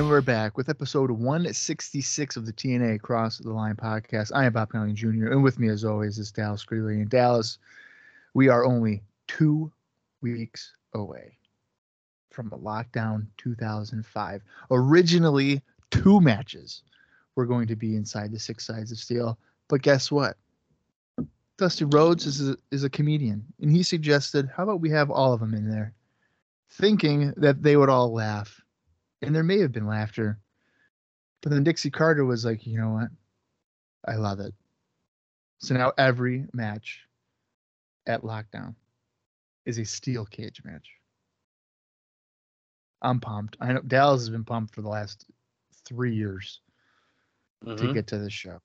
And we're back with episode 166 of the TNA Across the Line podcast. I am Bob Colling Jr., and with me, as always, is Dallas Gridley. And Dallas, we are only two weeks away from a lockdown 2005. Originally, two matches were going to be inside the Six Sides of Steel, but guess what? Dusty Rhodes is a, is a comedian, and he suggested, how about we have all of them in there, thinking that they would all laugh and there may have been laughter. But then Dixie Carter was like, you know what? I love it. So now every match at lockdown is a steel cage match. I'm pumped. I know Dallas has been pumped for the last three years to Mhm. get to this show.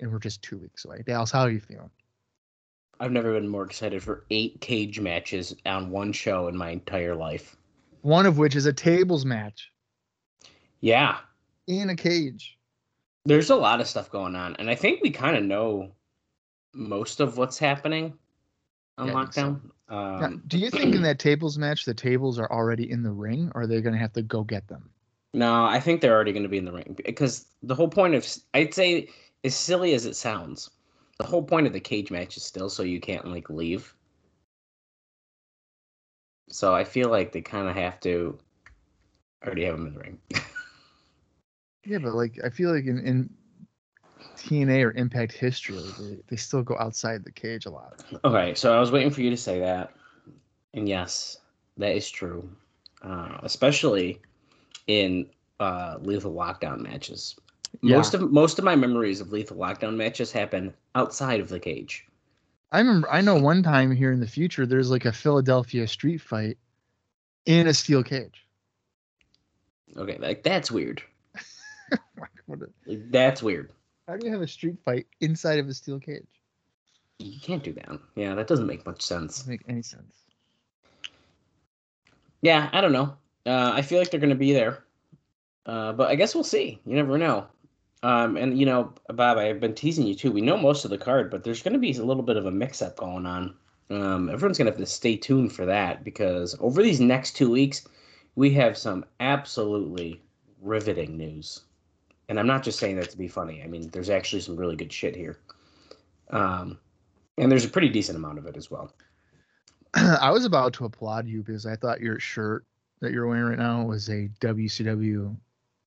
And we're just two weeks away. Dallas, how are you feeling? I've never been more excited for eight cage matches on one show in my entire life. One of which is a tables match Yeah, in a cage. there's a lot of stuff going on, and I think we kind of know most of what's happening on Yeah, think so. lockdown. Now, Um, do you think in that tables match the tables are already in the ring or are they going to have to go get them? no, I think they're already going to be in the ring because the whole point of I'd say as silly as it sounds, the whole point of the cage match is still so you can't like leave. So I feel like they kind of have to already have them in the ring. Yeah, but like I feel like in, in TNA or Impact history, they, they still go outside the cage a lot. Okay, so I was waiting for you to say that, and yes, that is true, uh, especially in uh, lethal lockdown matches. Yeah. Most of most of my memories of lethal lockdown matches happen outside of the cage. I remember I know one time here in the future there's like a Philadelphia street fight in a steel cage. Okay, like that's weird. Like, a- that's weird. how do you have a street fight inside of a steel cage? You can't do that. Yeah, that doesn't make much sense. Doesn't make any sense. Yeah, I don't know. Uh, I feel like they're going to be there, uh, but I guess we'll see. You never know. Um, and you know, Bob, I've been teasing you too. We know most of the card, but there's going to be a little bit of a mix-up going on. Um, everyone's going to have to stay tuned for that because over these next two weeks, we have some absolutely riveting news. And I'm not just saying that to be funny. I mean, there's actually some really good shit here. Um, and there's a pretty decent amount of it as well. I was about to applaud you because I thought your shirt that you're wearing right now was a WCW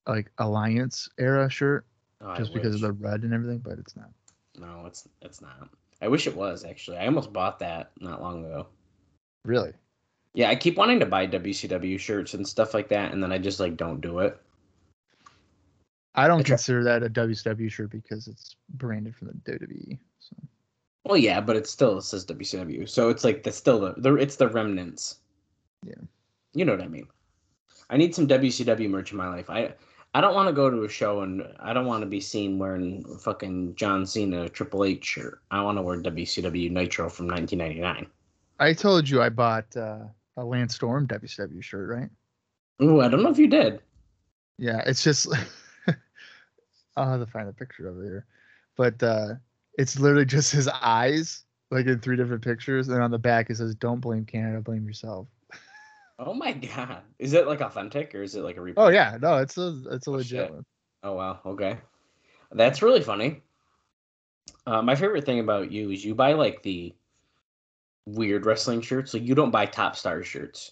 like Alliance era shirt Oh, just because of the red and everything, but it's not. No, it's it's not. I wish it was actually. I almost bought that not long ago. Really? Yeah, I keep wanting to buy WCW shirts and stuff like that, and then I just like don't do it. I don't I consider that a WCW shirt because it's branded from the WWE. So Well, yeah, but it still says WCW, so it's like the still the, the it's the remnants. Yeah. You know what I mean. I need some WCW merch in my life. I I don't want to go to a show and I don't want to be seen wearing fucking John Cena Triple H shirt. I want to wear WCW Nitro from 1999. I told you I bought uh, a Lance Storm WCW shirt, right? Ooh, I don't know if you did. Yeah, it's just I'll have to find a picture of it here. But uh it's literally just his eyes, like in three different pictures, and on the back it says, Don't blame Canada, blame yourself. Oh my god. Is it like authentic or is it like a replay? Oh yeah, no, it's a it's a Oh, legit shit. one. Oh wow. Okay. That's really funny. Uh, my favorite thing about you is you buy like the weird wrestling shirts. Like you don't buy top star shirts.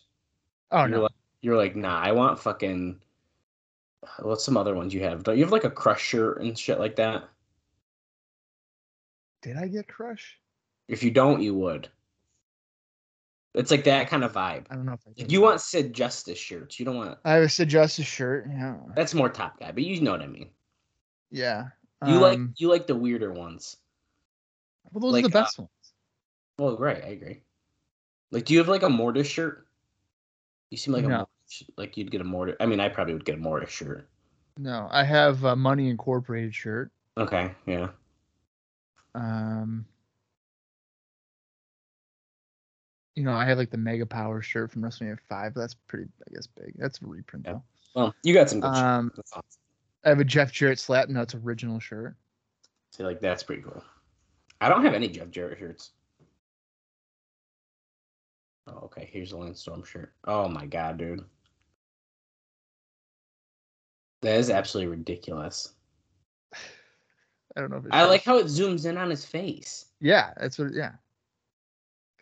Oh you're no. like you're like, nah, I want fucking what's some other ones you have? Don't you have like a crush shirt and shit like that? Did I get crush? If you don't, you would. It's like that kind of vibe. I don't know if I did. You want Sid Justice shirts. You don't want I have a Sid Justice shirt, yeah. that's more top guy, but you know what I mean. Yeah. You like Um, you like the weirder ones. well those are like, the uh, best ones. Well, great, I agree. Like, do you have like a Mortis shirt? You seem like a No. Mortis, like you'd get a Mortis. I mean, I probably would get a Mortis shirt. No, I have a Money Incorporated shirt. Okay, yeah. Um, you know, I have like the Mega Power shirt from WrestleMania Five. That's pretty, I guess, big. That's a reprint Yeah. though. Well, you got some good. Um, awesome. I have a Jeff Jarrett Slap Nuts original shirt. See, like that's pretty cool. I don't have any Jeff Jarrett shirts. Oh, okay. Here's a Lance Storm shirt. Oh my god, dude. That is absolutely ridiculous. I don't know if it's I like how it zooms in on his face. Yeah, that's what. Yeah,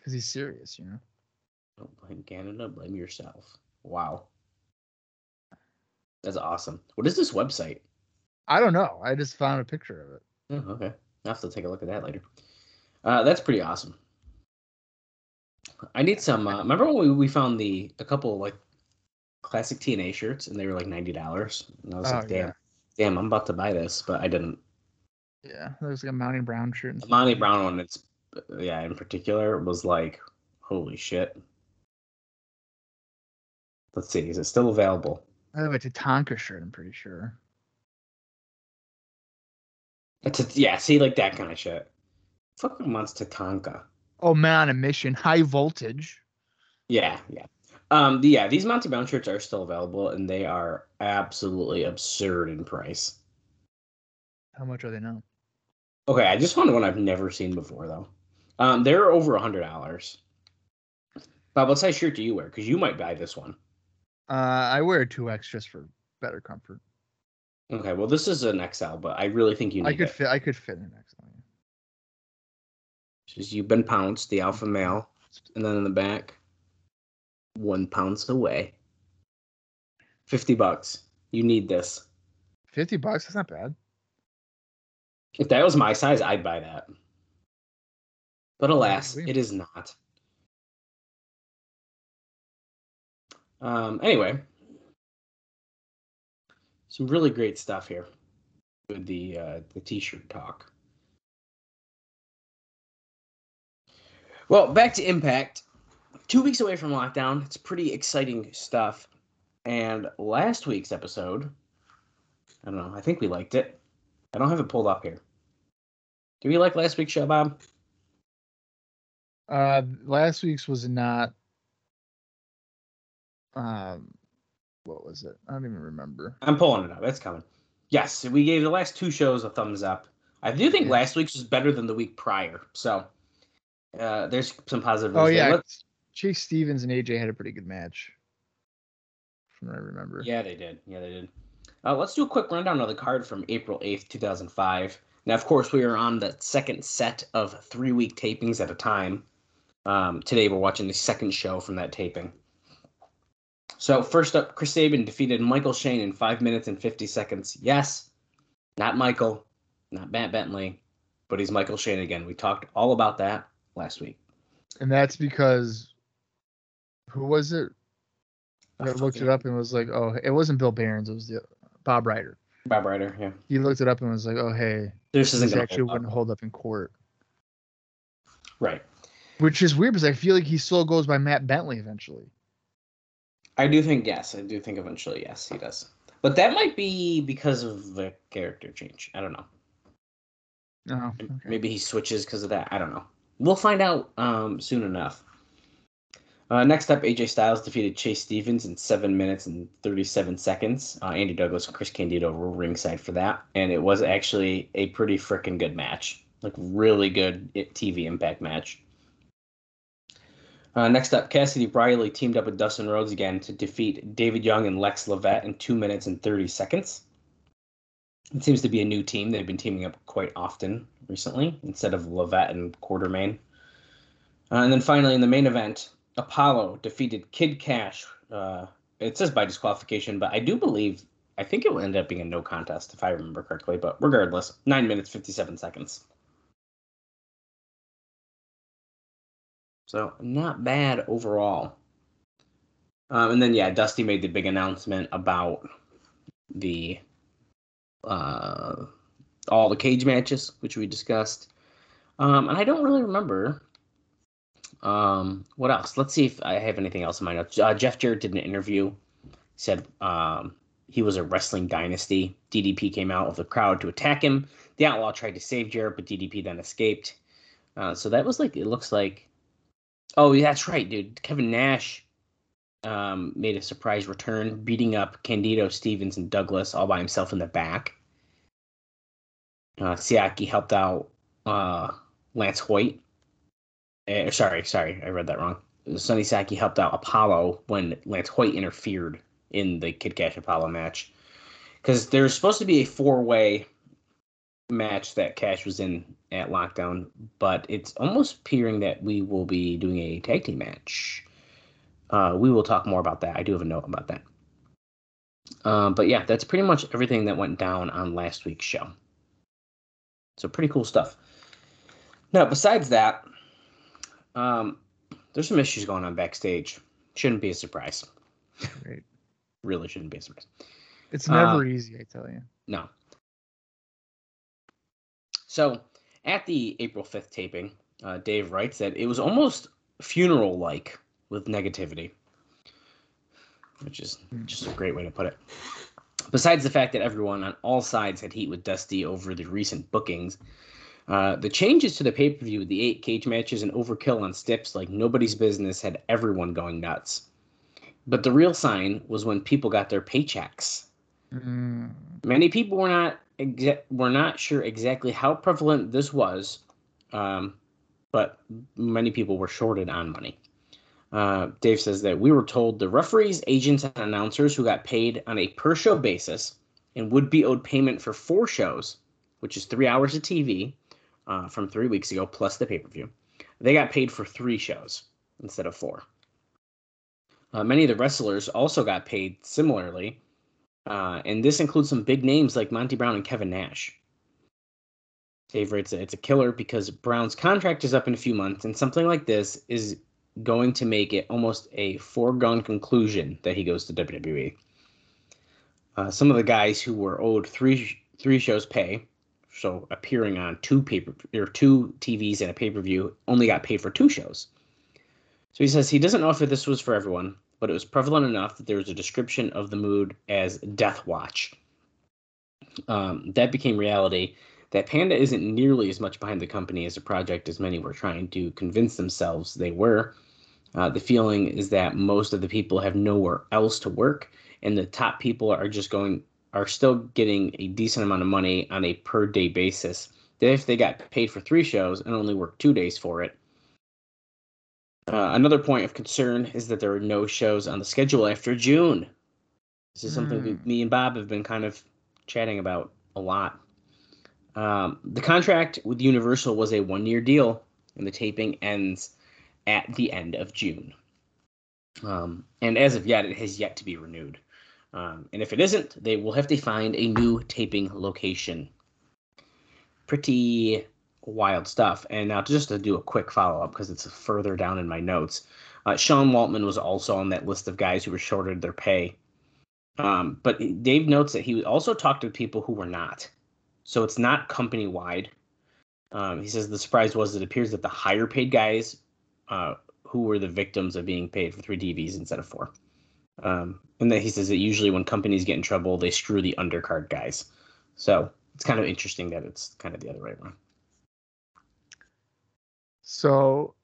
because he's serious, you know. Don't blame Canada, blame yourself. Wow. That's awesome. What is this website? I don't know. I just found a picture of it. Oh, okay. I'll have to take a look at that later. Uh, that's pretty awesome. I need some. Uh, remember when we, we found the a couple like classic TNA shirts and they were like ninety dollars? And I was Oh, like, damn, yeah. damn, I'm about to buy this, but I didn't. Yeah, there's like a Monty Brown shirt. The. Monty Brown one, it's yeah, in particular, was like, holy shit. Let's see, is it still available? I have a Tatanka shirt. I'm pretty sure. It's a, yeah, see, like that kind of shit. Fucking wants Tatanka. Oh man, a mission, high voltage. Yeah, yeah. Um, the, yeah, these Monty Brown shirts are still available, and they are absolutely absurd in price. How much are they now? Okay, I just found one I've never seen before though. Um, they're over a hundred dollars. Bob, what size shirt do you wear? Because you might buy this one. Uh, I wear two X just for better comfort. Okay, well, this is an XL, but I really think you need I could it. fit. I could fit an XL. yeah. Says you've been pounced, the alpha male, and then in the back, one pounce away. Fifty bucks. You need this. Fifty bucks. That's not bad. If that was my size, I'd buy that. But alas, it is not. Um, anyway, some really great stuff here with the uh, the t-shirt talk. Well, back to Impact. Two weeks away from lockdown. It's pretty exciting stuff. And last week's episode, I don't know. I think we liked it. I don't have it pulled up here. Do we like last week's show, Bob? Uh, last week's was not. Um, what was it? I don't even remember. I'm pulling it up. It's coming. Yes, we gave the last two shows a thumbs up. I do think Yeah. last week's was better than the week prior. So uh, there's some positive. Oh yeah, Let's- Chase Stevens and AJ had a pretty good match. From what I remember. Yeah, they did. Yeah, they did. Uh, let's do a quick rundown of the card from April 8th, 2005. Now, of course, we are on the second set of three week tapings at a time. Um, today, we're watching the second show from that taping. So, first up, Chris Sabin defeated Michael Shane in 5 minutes and 50 seconds. Yes, not Michael, not Matt Bentley, but he's Michael Shane again. We talked all about that last week. And that's because who was it? I looked it up and was like, "Oh, it wasn't Bill Behrens. It was the Bob Ryder." Bob Ryder, yeah. He looked it up and was like, "Oh, hey, This isn't actually wouldn't hold up in court." Right. Which is weird because I feel like he still goes by Matt Bentley eventually. I do think yes. I do think eventually yes, he does. But that might be because of the character change. I don't know. Oh, okay. Maybe he switches because of that. I don't know. We'll find out um, soon enough. Uh, next up, AJ Styles defeated Chase Stevens in seven minutes and thirty-seven seconds. Uh, Andy Douglas and Chris Candido were ringside for that, and it was actually a pretty freaking good match. Like really good TV impact match. Uh, next up, Cassidy Riley teamed up with Dustin Rhodes again to defeat David Young and Lex Lovett in two minutes and thirty seconds. It seems to be a new team. They've been teaming up quite often recently instead of Levette and Quartermain. Uh, and then finally, in the main event, Apolo defeated Kid Kash. Uh, it says by disqualification, but I do believe, I think it will end up being a no contest if I remember correctly. But regardless, 9 minutes, 57 seconds. So, not bad overall. Um, and then, yeah, Dusty made the big announcement about the uh, all the cage matches, which we discussed. Um, and I don't really remember Um, what else? Let's see if I have anything else in my notes. Uh, Jeff Jarrett did an interview. Said um, he was a wrestling dynasty. DDP came out of the crowd to attack him. The Outlaw tried to save Jarrett, but DDP then escaped. Uh, so that was like it looks like. Oh, yeah, that's right, dude. Kevin Nash um, made a surprise return, beating up Candido, Stevens, and Douglas all by himself in the back. Uh, Siaki helped out uh, Lance Hoyt. Uh, sorry, sorry, I read that wrong. Sonny Siaki helped out Apolo when Lance Hoyt interfered in the Kid Kash Apolo match. Because there's supposed to be a four way match that Kash was in at Lockdown, but it's almost appearing that we will be doing a tag team match. Uh, we will talk more about that. I do have a note about that. Um, but yeah, that's pretty much everything that went down on last week's show. So pretty cool stuff. Now, besides that, um, there's some issues going on backstage. Shouldn't be a surprise. Right. Really shouldn't be a surprise. It's never Uh, easy, I tell you. No. So at the April 5th taping, uh, Dave writes that it was almost funeral like with negativity, which is just a great way to put it. Besides the fact that everyone on all sides had heat with Dusty over the recent bookings, uh, the changes to the pay per view, the eight cage matches, and overkill on steps like nobody's business had everyone going nuts. But the real sign was when people got their paychecks. Mm, Many people were not exa- were not sure exactly how prevalent this was, um, but many people were shorted on money. Uh, Dave says that we were told the referees, agents, and announcers who got paid on a per show basis and would be owed payment for four shows, which is three hours of TV uh, from three weeks ago, plus the pay per view. They got paid for three shows instead of four. Uh, many of the wrestlers also got paid similarly, uh, and this includes some big names like Monty Brown and Kevin Nash. Dave writes that it's a killer because Brown's contract is up in a few months, and something like this is going to make it almost a foregone conclusion that he goes to WWE. Uh, some of the guys who were owed three three shows pay, so appearing on two paper or two TVs and a pay per view, only got paid for two shows. So he says he doesn't know if this was for everyone, but it was prevalent enough that there was a description of the mood as Death Watch. Um, that became reality. That Panda isn't nearly as much behind the company as a project as many were trying to convince themselves they were. Uh, the feeling is that most of the people have nowhere else to work, and the top people are just going are still getting a decent amount of money on a per day basis. That if they got paid for three shows and only worked two days for it, uh, another point of concern is that there are no shows on the schedule after June. This is something Hmm. me and Bob have been kind of chatting about a lot. Um, the contract with Universal was a one year deal, and the taping ends at the end of June. Um, and as of yet, it has yet to be renewed. Um, and if it isn't, they will have to find a new taping location. Pretty wild stuff. And now, just to do a quick follow up, because it's further down in my notes, uh, Sean Waltman was also on that list of guys who were shorted their pay. Um, but Dave notes that he also talked to people who were not. So it's not company wide. Um, he says the surprise was it appears that the higher paid guys uh, who were the victims of being paid for three DVs instead of four. Um, and that he says that usually when companies get in trouble, they screw the undercard guys. So it's kind of interesting that it's kind of the other way around. So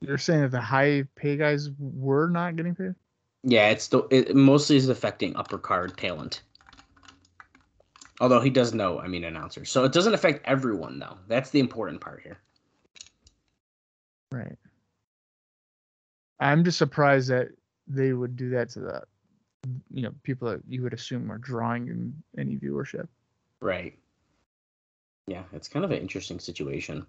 you're saying that the high pay guys were not getting paid? Yeah, it's the, it mostly is affecting upper card talent. Although he does know, I mean, announcers. So it doesn't affect everyone, though. That's the important part here. Right. I'm just surprised that they would do that to the you know people that you would assume are drawing any viewership. Right. Yeah, it's kind of an interesting situation.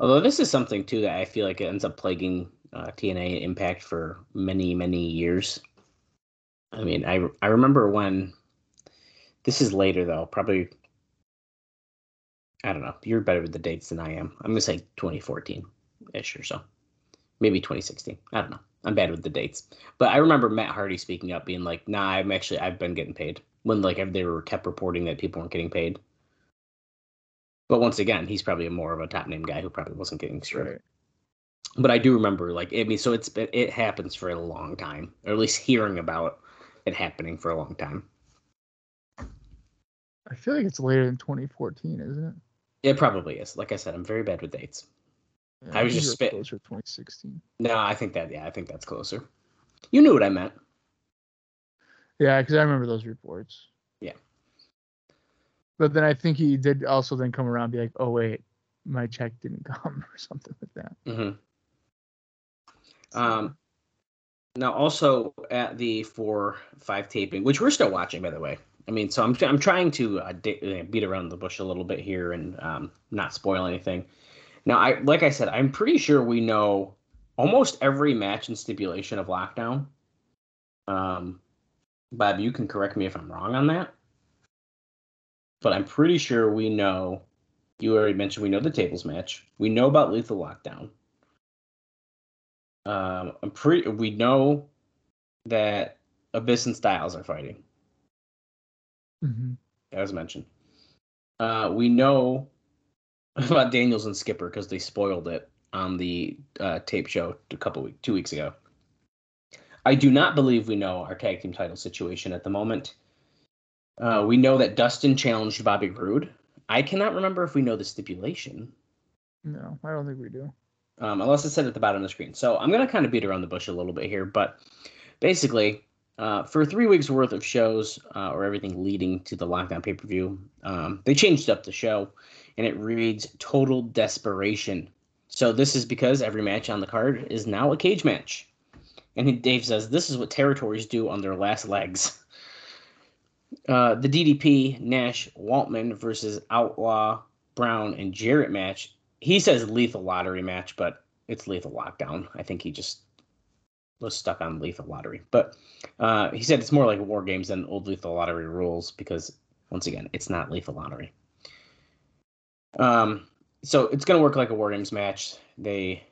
Although this is something too that I feel like it ends up plaguing uh, TNA Impact for many many years. I mean, I I remember when. This is later though, probably. I don't know. You're better with the dates than I am. I'm gonna say 2014 ish or so, maybe 2016. I don't know. I'm bad with the dates, but I remember Matt Hardy speaking up, being like, "Nah, I'm actually I've been getting paid." When like they were kept reporting that people weren't getting paid. But once again, he's probably more of a top name guy who probably wasn't getting screwed. Right. But I do remember, like, I mean, so it's been it happens for a long time, or at least hearing about it happening for a long time. I feel like it's later than 2014, isn't it? It probably is. Like I said, I'm very bad with dates. Yeah, I was just spit- closer to 2016. No, I think that yeah, I think that's closer. You knew what I meant. Yeah, because I remember those reports. But then I think he did also then come around and be like, oh wait, my check didn't come or something like that. Mm-hmm. Um, now also at the four five taping, which we're still watching, by the way. I mean, so I'm I'm trying to uh, uh, beat around the bush a little bit here and um, not spoil anything. Now, I like I said, I'm pretty sure we know almost every match and stipulation of Lockdown. Um, Bob, you can correct me if I'm wrong on that, but I'm pretty sure we know. You already mentioned we know the tables match. We know about Lethal Lockdown. Um, I'm pretty. We know that Abyss and Styles are fighting. hmm That was mentioned. Uh, we know about Daniels and Skipper because they spoiled it on the uh, tape show a couple weeks, two weeks ago. I do not believe we know our tag team title situation at the moment. Uh, we know that Dustin challenged Bobby Roode. I cannot remember if we know the stipulation. No, I don't think we do. um, unless it's said at the bottom of the screen. So I'm going to kind of beat around the bush a little bit here, but basically, uh, for three weeks worth of shows uh, or everything leading to the lockdown pay per view, um, they changed up the show, and it reads Total Desperation. So this is because every match on the card is now a cage match, and Dave says this is what territories do on their last legs. Uh, the DDP Nash Waltman versus Outlaw Brown and Jarrett match he says lethal lottery match, but it's lethal lockdown. I think he just was stuck on lethal lottery. But uh, he said it's more like war games than old lethal lottery rules because once again, it's not lethal lottery. Um, so it's gonna work like a war games match. They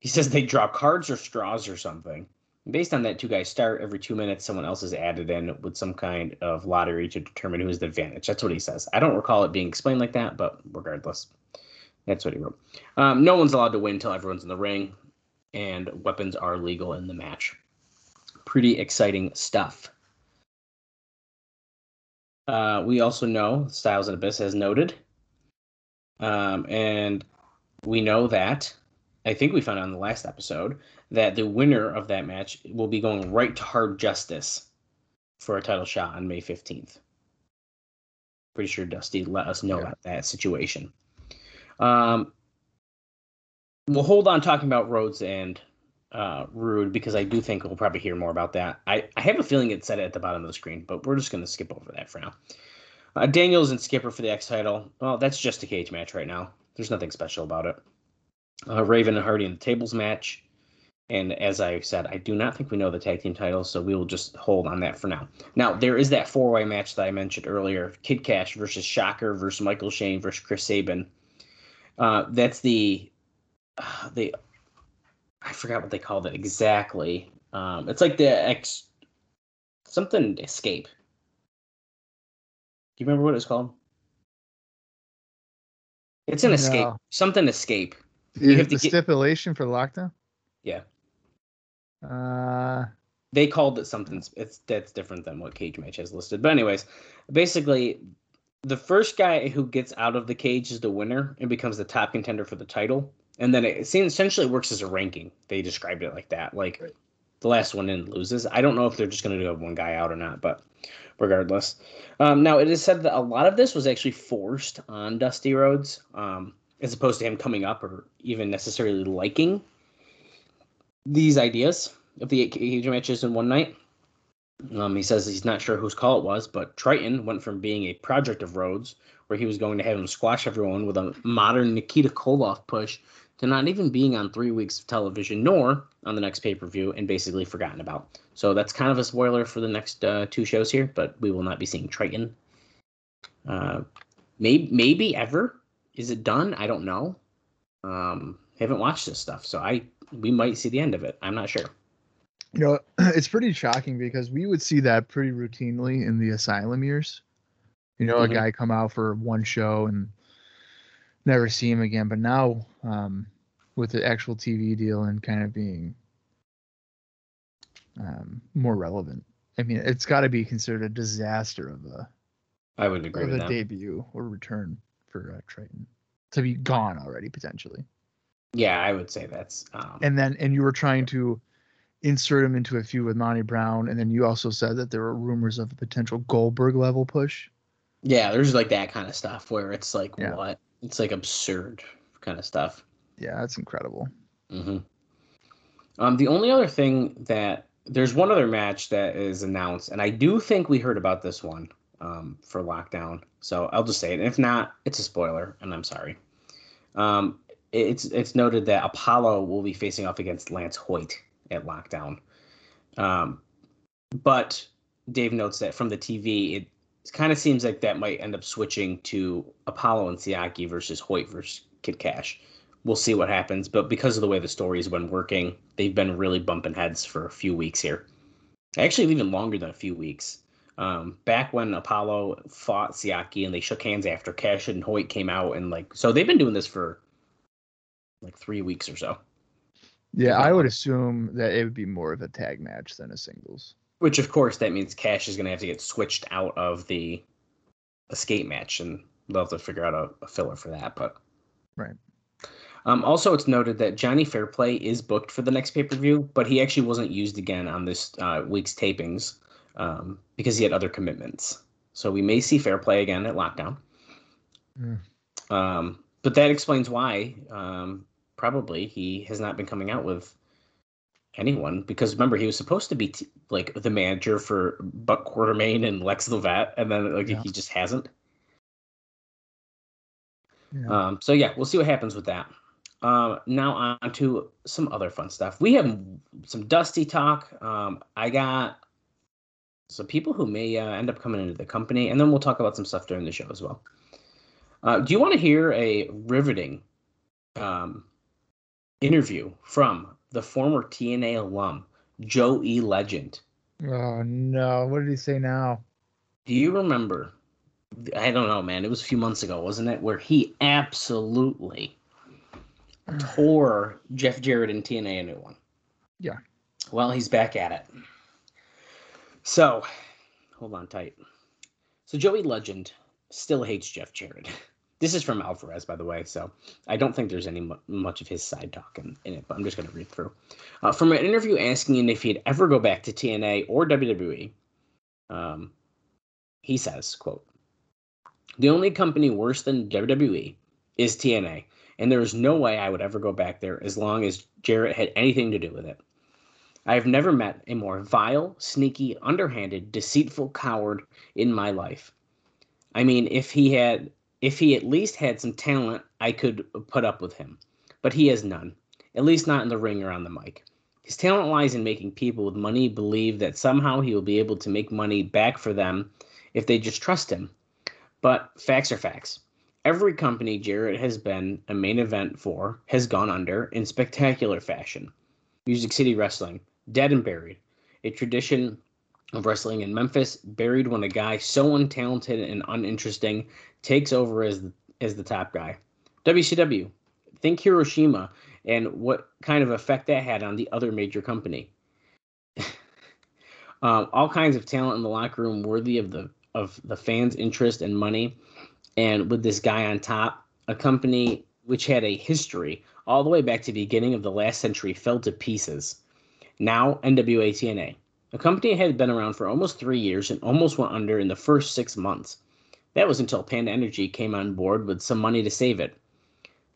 he says they draw cards or straws or something. Based on that, two guys start every two minutes. Someone else is added in with some kind of lottery to determine who's the advantage. That's what he says. I don't recall it being explained like that, but regardless, that's what he wrote. Um, no one's allowed to win until everyone's in the ring, and weapons are legal in the match. Pretty exciting stuff. Uh, we also know Styles and Abyss has noted, um, and we know that I think we found out in the last episode that the winner of that match will be going right to Hard Justice for a title shot on May fifteenth. Pretty sure Dusty let us know Yeah. about that situation. Um, we'll hold on talking about Rhodes and uh, Roode because I do think we'll probably hear more about that. I, I have a feeling it said it at the bottom of the screen, but we're just going to skip over that for now. Uh, Daniels and Skipper for the X title. Well, that's just a cage match right now. There's nothing special about it. Uh, Raven and Hardy in the tables match. And as I said, I do not think we know the tag team titles, so we will just hold on that for now. Now, there is that four way match that I mentioned earlier Kid Kash versus Shocker versus Michael Shane versus Chris Sabin. Uh, that's the uh, the I forgot what they called it exactly. Um, it's like the X something escape. Do you remember what it's called? It's an escape. Something escape. You have the to get- stipulation for lockdown? Yeah. Uh, They called it something. It's that's different than what cage match has listed. But anyways, basically, the first guy who gets out of the cage is the winner and becomes the top contender for the title. And then it seems essentially works as a ranking. They described it like that. Like the last one in loses. I don't know if they're just going to do one guy out or not, but regardless. Um, now it is said that a lot of this was actually forced on Dusty Rhodes, um, as opposed to him coming up or even necessarily liking these ideas of the eight cage matches in one night. Um, he says he's not sure whose call it was, but Trytan went from being a project of Rhodes, where he was going to have him squash everyone with a modern Nikita Koloff push, to not even being on three weeks of television, nor on the next pay per view, and basically forgotten about. So that's kind of a spoiler for the next uh, two shows here, but we will not be seeing Trytan. Uh, maybe, maybe ever. Is it done? I don't know. Um, haven't watched this stuff, so I we might see the end of it. I'm not sure. you know, it's pretty shocking because we would see that pretty routinely in the asylum years. You know, Mhm. a guy come out for one show and never see him again. But now, um, with the actual TV deal and kind of being um, more relevant, I mean, it's got to be considered a disaster of a I would agree of with a that. debut or return for uh, Trytan to be gone already potentially. Yeah, I would say that's. Um, And then and you were trying to insert him into a feud with Monty Brown, and then you also said that there were rumors of a potential Goldberg level push. yeah, there's like that kind of stuff where it's like Yeah. what? It's like absurd kind of stuff. Yeah, that's incredible. hmm Um, the only other thing that there's one other match that is announced, and I do think we heard about this one um, for Lockdown. So I'll just say it. And if not, it's a spoiler, and I'm sorry. Um, it's it's noted that Apolo will be facing off against Lance Hoyt at Lockdown. Um, but Dave notes that from the TV, it kind of seems like that might end up switching to Apolo and Siaki versus Hoyt versus Kid Kash we'll see what happens. But because of the way the story's been working, they've been really bumping heads for a few weeks here. Actually, even longer than a few weeks. Um, back when Apolo fought Siaki and they shook hands after Kash and Hoyt came out, and like, so they've been doing this for like three weeks or so. Yeah. I would assume that it would be more of a tag match than a singles. Which, of course, that means Kash is going to have to get switched out of the escape match, and they'll have to figure out a, a filler for that. But Right. Um, also, it's noted that Johnny Fairplay is booked for the next pay per view, but he actually wasn't used again on this uh, week's tapings um, because he had other commitments. So we may see Fairplay again at Lockdown. Mm. Um, but that explains why um, probably he has not been coming out with anyone because remember he was supposed to be t- like the manager for Buck Quartermain and Lex Lovett, and then like Yeah. he just hasn't. Yeah. Um, so yeah, we'll see what happens with that. Um, now on to some other fun stuff. We have some dusty talk. Um, I got some people who may uh, end up coming into the company, and then we'll talk about some stuff during the show as well. Uh, do you want to hear a riveting um, interview from the former TNA alum Joe E. Legend? oh no, what did he say now? Do you remember? I don't know, man. It was a few months ago, wasn't it? Where he absolutely tore Jeff Jarrett and TNA a new one. Yeah. Well, he's back at it. So, hold on tight. So Joey Legend still hates Jeff Jarrett. This is from Alvarez, by the way, so I don't think there's any mu- much of his side talk in, in it, but I'm just going to read through. Uh, from an interview asking him if he'd ever go back to TNA or WWE, um, he says, quote, the only company worse than WWE is TNA, and there is no way I would ever go back there as long as Jarrett had anything to do with it. I have never met a more vile, sneaky, underhanded, deceitful coward in my life. I mean, if he had if he at least had some talent, I could put up with him. But he has none. At least not in the ring or on the mic. His talent lies in making people with money believe that somehow he will be able to make money back for them if they just trust him. But facts are facts. Every company Jarrett has been a main event for has gone under in spectacular fashion. Music City Wrestling, dead and buried. A tradition of wrestling in Memphis, buried when a guy so untalented and uninteresting takes over as the, as the top guy. WCW, think Hiroshima and what kind of effect that had on the other major company. um, all kinds of talent in the locker room worthy of the of the fans' interest and money, and with this guy on top, a company which had a history all the way back to the beginning of the last century fell to pieces. Now NWA TNA. The company had been around for almost three years and almost went under in the first six months. That was until Panda Energy came on board with some money to save it.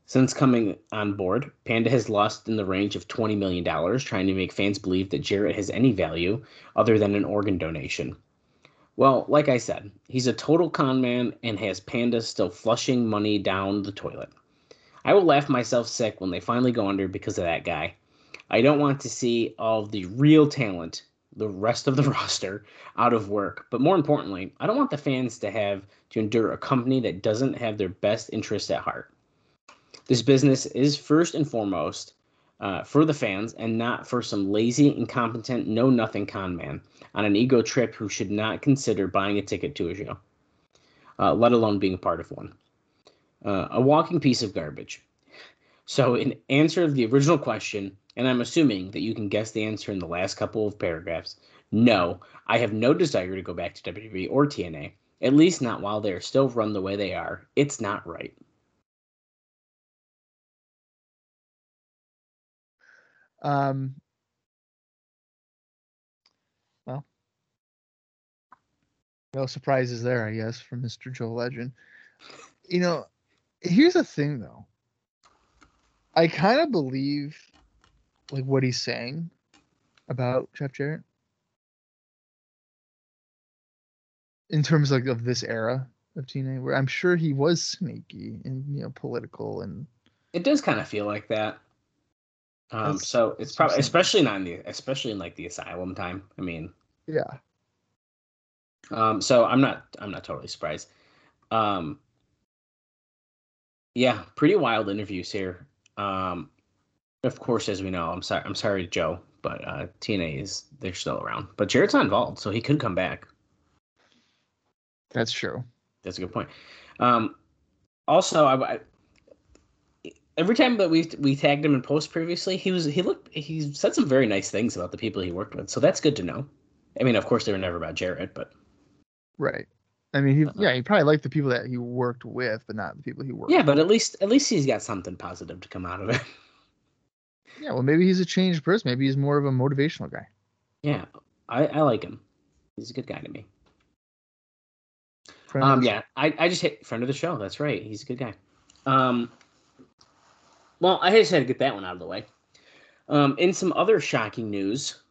Since coming on board, Panda has lost in the range of $20 million trying to make fans believe that Jarrett has any value other than an organ donation. Well, like I said, he's a total con man and has Panda still flushing money down the toilet. I will laugh myself sick when they finally go under because of that guy. I don't want to see all the real talent, the rest of the roster, out of work. But more importantly, I don't want the fans to have to endure a company that doesn't have their best interests at heart. This business is first and foremost uh, for the fans and not for some lazy, incompetent, know nothing con man on an ego trip who should not consider buying a ticket to a show, uh, let alone being a part of one. Uh, a walking piece of garbage. So, in answer to the original question, and I'm assuming that you can guess the answer in the last couple of paragraphs, no, I have no desire to go back to WWE or TNA, at least not while they are still run the way they are. It's not right. Um, well, no surprises there, I guess, from Mr. Joe Legend. You know, here's the thing, though. I kind of believe like what he's saying about Jeff Jarrett in terms like of this era of TNA, where I'm sure he was sneaky and you know political and It does kind of feel like that. Um, That's- so it's probably, especially not in the, especially in like the asylum time. I mean, yeah. Um, so I'm not I'm not totally surprised. Um, yeah, pretty wild interviews here. Um, of course, as we know, I'm sorry I'm sorry, Joe, but uh, TNA is they're still around. But Jarrett's not involved, so he could come back. That's true. That's a good point. Um, also, I, I every time that we we tagged him in post previously, he was he looked he said some very nice things about the people he worked with. So that's good to know. I mean, of course, they were never about Jarrett, but Right. I mean, he Uh-huh. yeah, he probably liked the people that he worked with, but not the people he worked. yeah, with. but at least at least he's got something positive to come out of it. yeah. Well, maybe he's a changed person. Maybe he's more of a motivational guy. Yeah, I, I like him. He's a good guy to me. Friend Um, yeah, I, I just hit friend of the show. That's right. He's a good guy. Um, well, I just had to get that one out of the way. Um, in some other shocking news,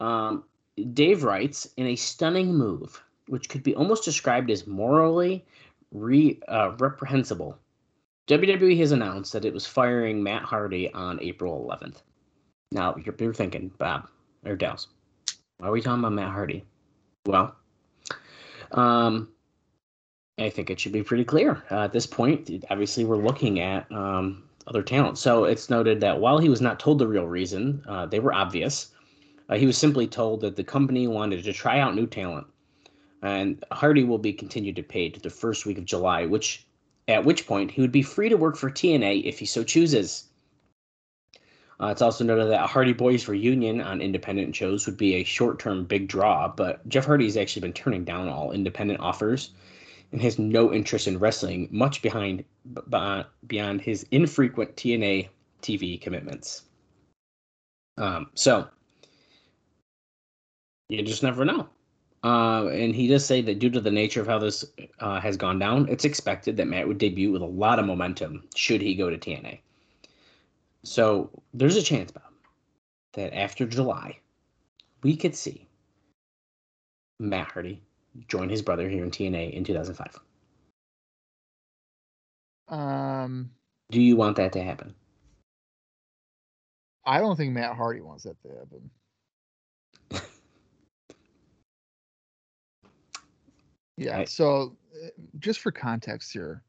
um, Dave writes in a stunning move, which could be almost described as morally re, uh, reprehensible. WWE has announced that it was firing Matt Hardy on April 11th. Now you're, you're thinking, Bob or Dallas, why are we talking about Matt Hardy? Well, um, I think it should be pretty clear uh, at this point. Obviously, we're looking at um, other talent. So it's noted that while he was not told the real reason, uh, they were obvious. Uh, he was simply told that the company wanted to try out new talent, and Hardy will be continued to pay to the first week of July, which at which point he would be free to work for TNA if he so chooses. Uh, it's also noted that a Hardy Boys reunion on independent shows would be a short-term big draw, but Jeff Hardy has actually been turning down all independent offers and has no interest in wrestling, much behind b- beyond his infrequent TNA TV commitments. Um, so you just never know. Uh, and he does say that due to the nature of how this uh, has gone down, it's expected that Matt would debut with a lot of momentum should he go to TNA. So there's a chance, Bob, that after July, we could see Matt Hardy join his brother here in TNA in 2005. Um, Do you want that to happen? I don't think Matt Hardy wants that to happen. Yeah. I- So, uh, just for context here,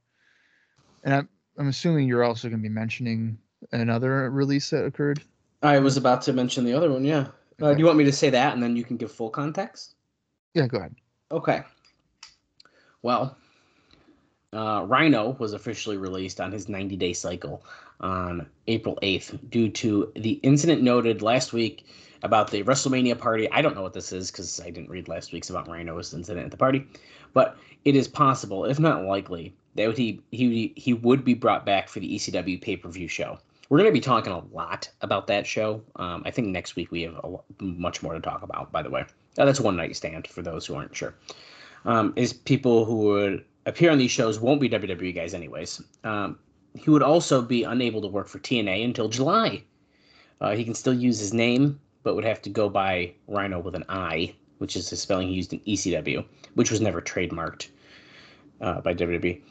and I'm I'm assuming you're also going to be mentioning another release that occurred. I was about to mention the other one, yeah. Uh, do you want me to say that and then you can give full context? Yeah, go ahead. Okay. Well, uh, Rhino was officially released on his 90 day cycle on April 8th due to the incident noted last week about the WrestleMania party. I don't know what this is because I didn't read last week's about Rhino's incident at the party, but it is possible, if not likely, that he he he would be brought back for the ECW pay per view show. We're going to be talking a lot about that show. Um, I think next week we have a, much more to talk about. By the way, that's one night stand for those who aren't sure. Um, is people who would appear on these shows won't be WWE guys anyways. Um, he would also be unable to work for TNA until July. Uh, he can still use his name, but would have to go by Rhino with an I, which is the spelling he used in ECW, which was never trademarked uh, by WWE.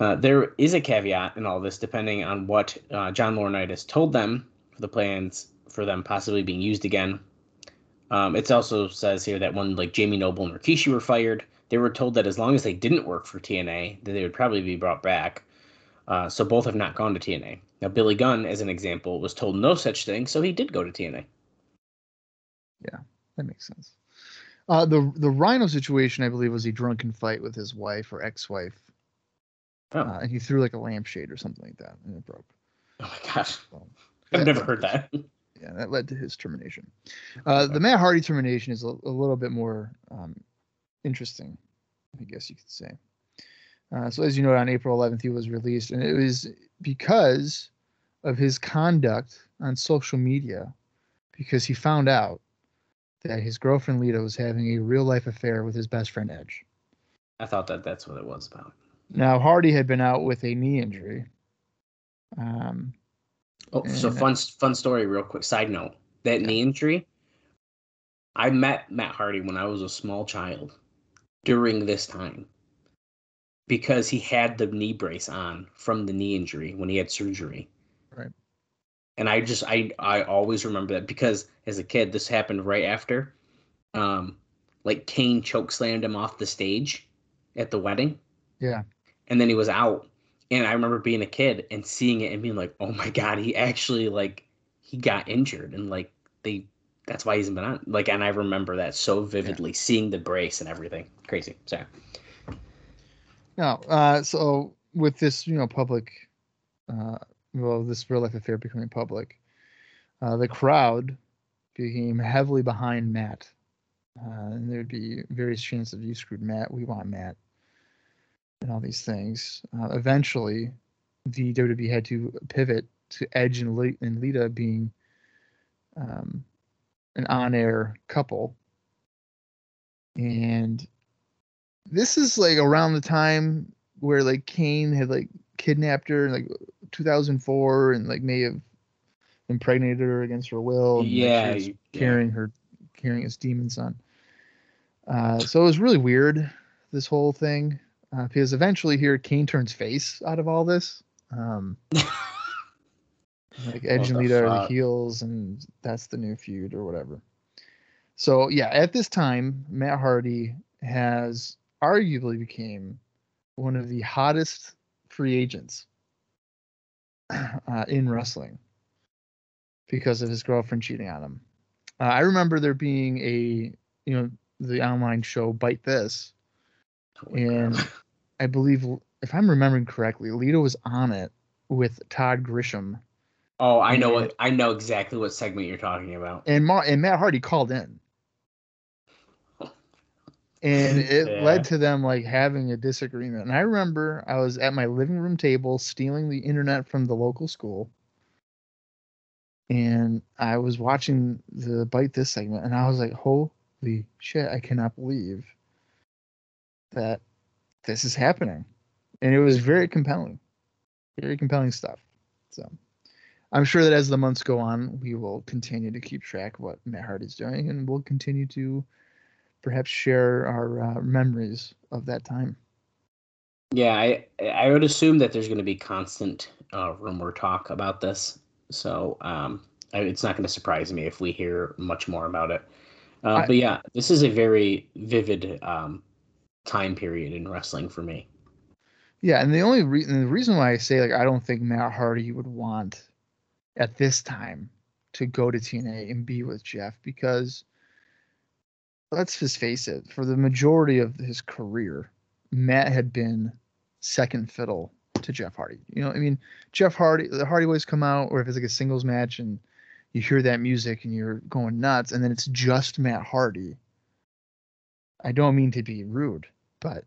Uh, there is a caveat in all this, depending on what uh, John Laurinaitis told them for the plans for them possibly being used again. Um, it also says here that when like Jamie Noble and Rikishi were fired, they were told that as long as they didn't work for TNA, that they would probably be brought back. Uh, so both have not gone to TNA. Now Billy Gunn, as an example, was told no such thing, so he did go to TNA. Yeah, that makes sense. Uh, the the Rhino situation, I believe, was a drunken fight with his wife or ex-wife. Oh. uh, and he threw like a lampshade or something like that, and it broke. Oh my gosh. So, I've never heard to- that. Yeah, that led to his termination. Uh, the Matt Hardy termination is a, a little bit more um, interesting, I guess you could say. Uh, so, as you know, on April 11th, he was released, and it was because of his conduct on social media, because he found out that his girlfriend Lita was having a real life affair with his best friend Edge. I thought that that's what it was about. Now, Hardy had been out with a knee injury. Um, Oh, so And- fun fun story, real quick. Side note: that knee injury. I met Matt Hardy when I was a small child during this time because he had the knee brace on from the knee injury when he had surgery. Right. And I just I I always remember that because as a kid this happened right after um like Kane choke slammed him off the stage at the wedding yeah. and then he was out and i remember being a kid and seeing it and being like oh my god he actually like he got injured and like they that's why he's been on like and i remember that so vividly seeing the brace and everything. Crazy sorry No, uh, so with this, you know, public, uh, well, this real life affair becoming public, uh, the crowd became heavily behind Matt, uh, and there'd be various chants of "You screwed Matt, we want Matt," and all these things. Uh, eventually, the WWE had to pivot to Edge and, Le- and Lita being um, an on-air couple, and this is like around the time where like Kane had like kidnapped her in like 2004 and like may have impregnated her against her will. And, like, she yeah, was you- yeah. carrying her, carrying his demon son. Uh, so it was really weird this whole thing uh, because eventually here Kane turns face out of all this. Um, like Edge and Lita are the heels, and that's the new feud or whatever. So yeah, at this time, Matt Hardy has arguably became one of the hottest free agents uh, in wrestling because of his girlfriend cheating on him. Uh, I remember there being a you know the online show Byte This, and crap. I believe if I'm remembering correctly, Lita was on it with Todd Grisham oh i know what i know exactly what segment you're talking about and Ma- and Matt Hardy called in. And it Yeah. led to them like having a disagreement. And I remember I was at my living room table stealing the internet from the local school. And I was watching the Byte This segment and I was like, holy shit, I cannot believe that this is happening. And it was very compelling. Very compelling stuff. So I'm sure that as the months go on, we will continue to keep track of what Matt Hardy's doing, and we'll continue to perhaps share our uh, memories of that time. Yeah, I I would assume that there's going to be constant uh, rumor talk about this, so um, I, it's not going to surprise me if we hear much more about it. Uh, I- but yeah, this is a very vivid um, time period in wrestling for me. Yeah, and the only reason the reason why I say like I don't think Matt Hardy would want at this time to go to TNA and be with Jeff because let's just face it, for the majority of his career, Matt had been second fiddle to Jeff Hardy. You know, I mean, Jeff Hardy, the Hardy Boys come out, or if it's like a singles match and you hear that music and you're going nuts, and then it's just Matt Hardy. I don't mean to be rude, but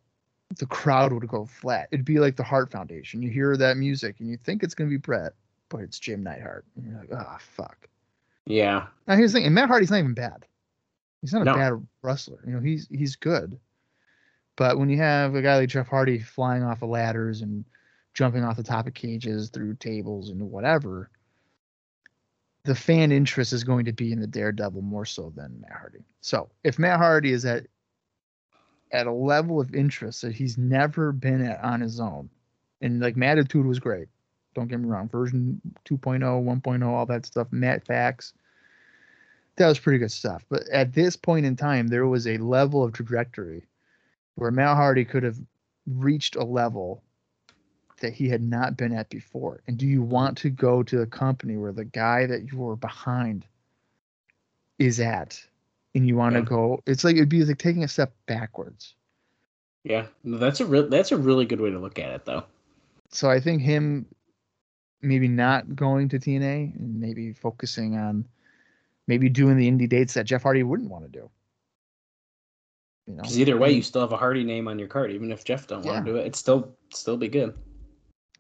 the crowd would go flat. It'd be like the Heart Foundation. You hear that music and you think it's gonna be Brett, but it's Jim Neidhart. And you're like, ah, fuck. Yeah, Now here's the thing, and Matt Hardy's not even bad. He's not a No. bad wrestler. You know, he's he's good. But when you have a guy like Jeff Hardy flying off of ladders and jumping off the top of cages through tables and whatever, the fan interest is going to be in the Daredevil more so than Matt Hardy. So if Matt Hardy is at at a level of interest that he's never been at on his own, and like Mattitude was great. Don't get me wrong, version 2.0, 1.0, all that stuff, Matt Facts that was pretty good stuff. But at this point in time, there was a level of trajectory where Matt Hardy could have reached a level that he had not been at before. And do you want to go to a company where the guy that you were behind is at and you want to Yeah. go it's like it'd be like taking a step backwards. yeah, No, that's a real that's a really good way to look at it, though. so I think him maybe not going to TNA and maybe focusing on maybe doing the indie dates that Jeff Hardy wouldn't want to do. You know, because either way, you still have a Hardy name on your card, even if Jeff don't yeah. want to do it. It still still be good.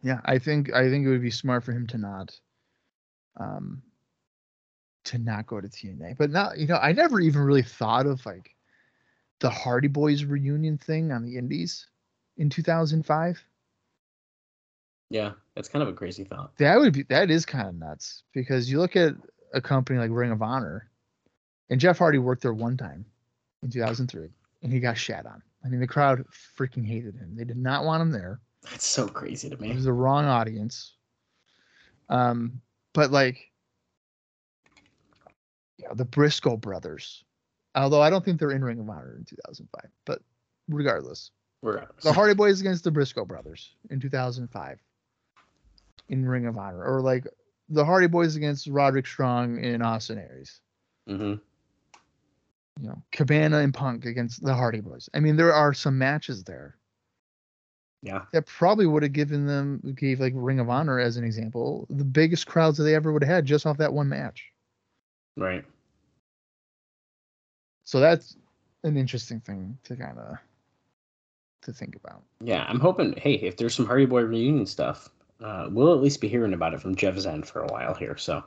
Yeah, I think I think it would be smart for him to not, um, to not go to TNA. But not, you know, I never even really thought of like the Hardy Boys reunion thing on the Indies in 2005. Yeah, that's kind of a crazy thought. That would be that is kind of nuts because you look at a company like Ring of Honor, and Jeff Hardy worked there one time in 2003, and he got shat on. I mean, the crowd freaking hated him. They did not want him there. That's so crazy to me. It was the wrong audience. Um, but like, you know, the Briscoe brothers. Although I don't think they're in Ring of Honor in 2005, but regardless, regardless, the Hardy Boys against the Briscoe brothers in 2005 in Ring of Honor, or like the Hardy Boys against Roderick Strong in Austin Aries. Mm-hmm. You know, Cabana and Punk against the Hardy Boys. I mean, there are some matches there. Yeah. That probably would have given them gave like Ring of Honor as an example, the biggest crowds that they ever would have had just off that one match. Right. So that's an interesting thing to kind of to think about. Yeah, I'm hoping. Hey, if there's some Hardy Boy reunion stuff, uh, we'll at least be hearing about it from Jeff Zen for a while here. So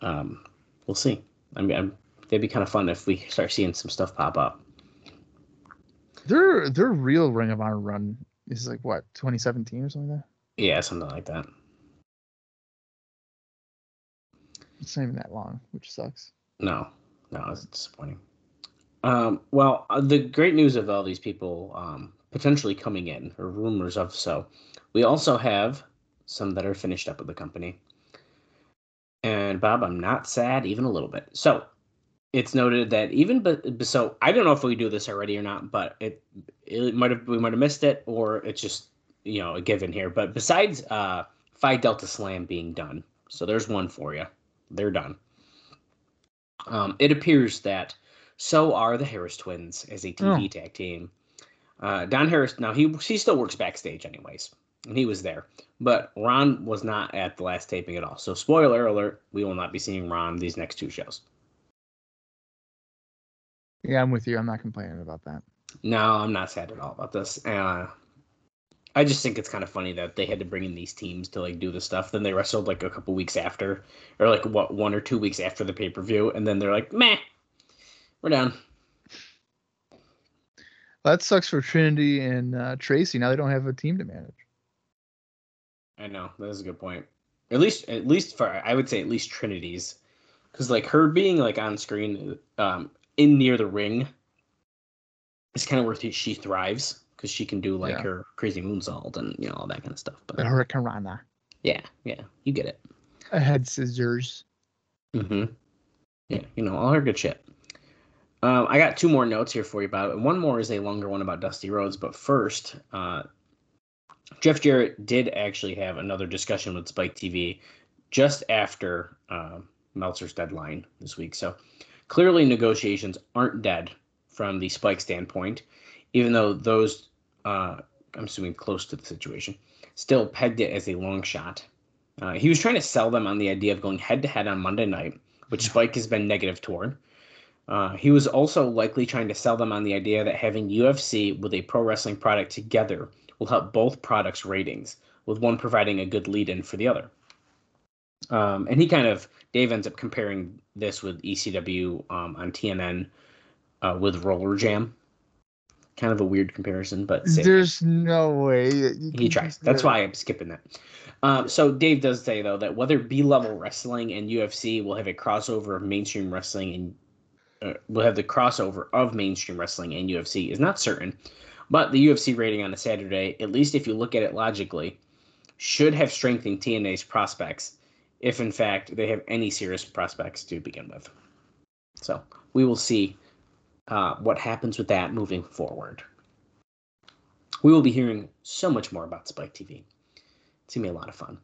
um, we'll see. I mean, I'm, it'd be kind of fun if we start seeing some stuff pop up. Their their real Ring of Honor run is like what 2017 or something like that. Yeah, something like that. It's not even that long, which sucks. No, no, it's disappointing. Um, well, uh, the great news of all these people um, potentially coming in, or rumors of so, we also have some that are finished up with the company. And Bob, I'm not sad even a little bit. So it's noted that even but so I don't know if we do this already or not, but it it might have we might have missed it or it's just you know a given here. But besides uh Phi Delta Slam being done, so there's one for you. They're done. Um, it appears that so are the Harris twins as a TV oh. tag team. Uh, Don Harris now he he still works backstage anyways and he was there. But Ron was not at the last taping at all. So, spoiler alert: we will not be seeing Ron these next two shows. Yeah, I'm with you. I'm not complaining about that. No, I'm not sad at all about this. Uh, I just think it's kind of funny that they had to bring in these teams to like do the stuff. Then they wrestled like a couple weeks after, or like what one or two weeks after the pay per view, and then they're like, "Meh, we're done." Well, that sucks for Trinity and uh, Tracy. Now they don't have a team to manage. I know that is a good point. At least, at least for I would say at least Trinity's, because like her being like on screen, um, in near the ring, is kind of where she thrives because she can do like yeah. her crazy moonsault and you know all that kind of stuff. But the Hurricanrana. Yeah, yeah, you get it. I had scissors. Mm-hmm. Yeah, you know all her good shit. Um, I got two more notes here for you about it. One more is a longer one about Dusty Rhodes, but first, uh, Jeff Jarrett did actually have another discussion with Spike TV just after uh, Meltzer's deadline this week. So clearly, negotiations aren't dead from the Spike standpoint, even though those, uh, I'm assuming close to the situation, still pegged it as a long shot. Uh, he was trying to sell them on the idea of going head to head on Monday night, which Spike has been negative toward. Uh, he was also likely trying to sell them on the idea that having UFC with a pro wrestling product together will help both products' ratings, with one providing a good lead in for the other. Um, and he kind of, Dave ends up comparing this with ECW um, on TNN uh, with Roller Jam. Kind of a weird comparison, but there's no way he tries. That's why I'm skipping that. Um, so Dave does say though that whether B level wrestling and UFC will have a crossover of mainstream wrestling and uh, will have the crossover of mainstream wrestling and UFC is not certain, but the UFC rating on a Saturday, at least if you look at it logically, should have strengthened TNA's prospects if, in fact, they have any serious prospects to begin with. So we will see uh, what happens with that moving forward. We will be hearing so much more about Spike TV. It's gonna be a lot of fun.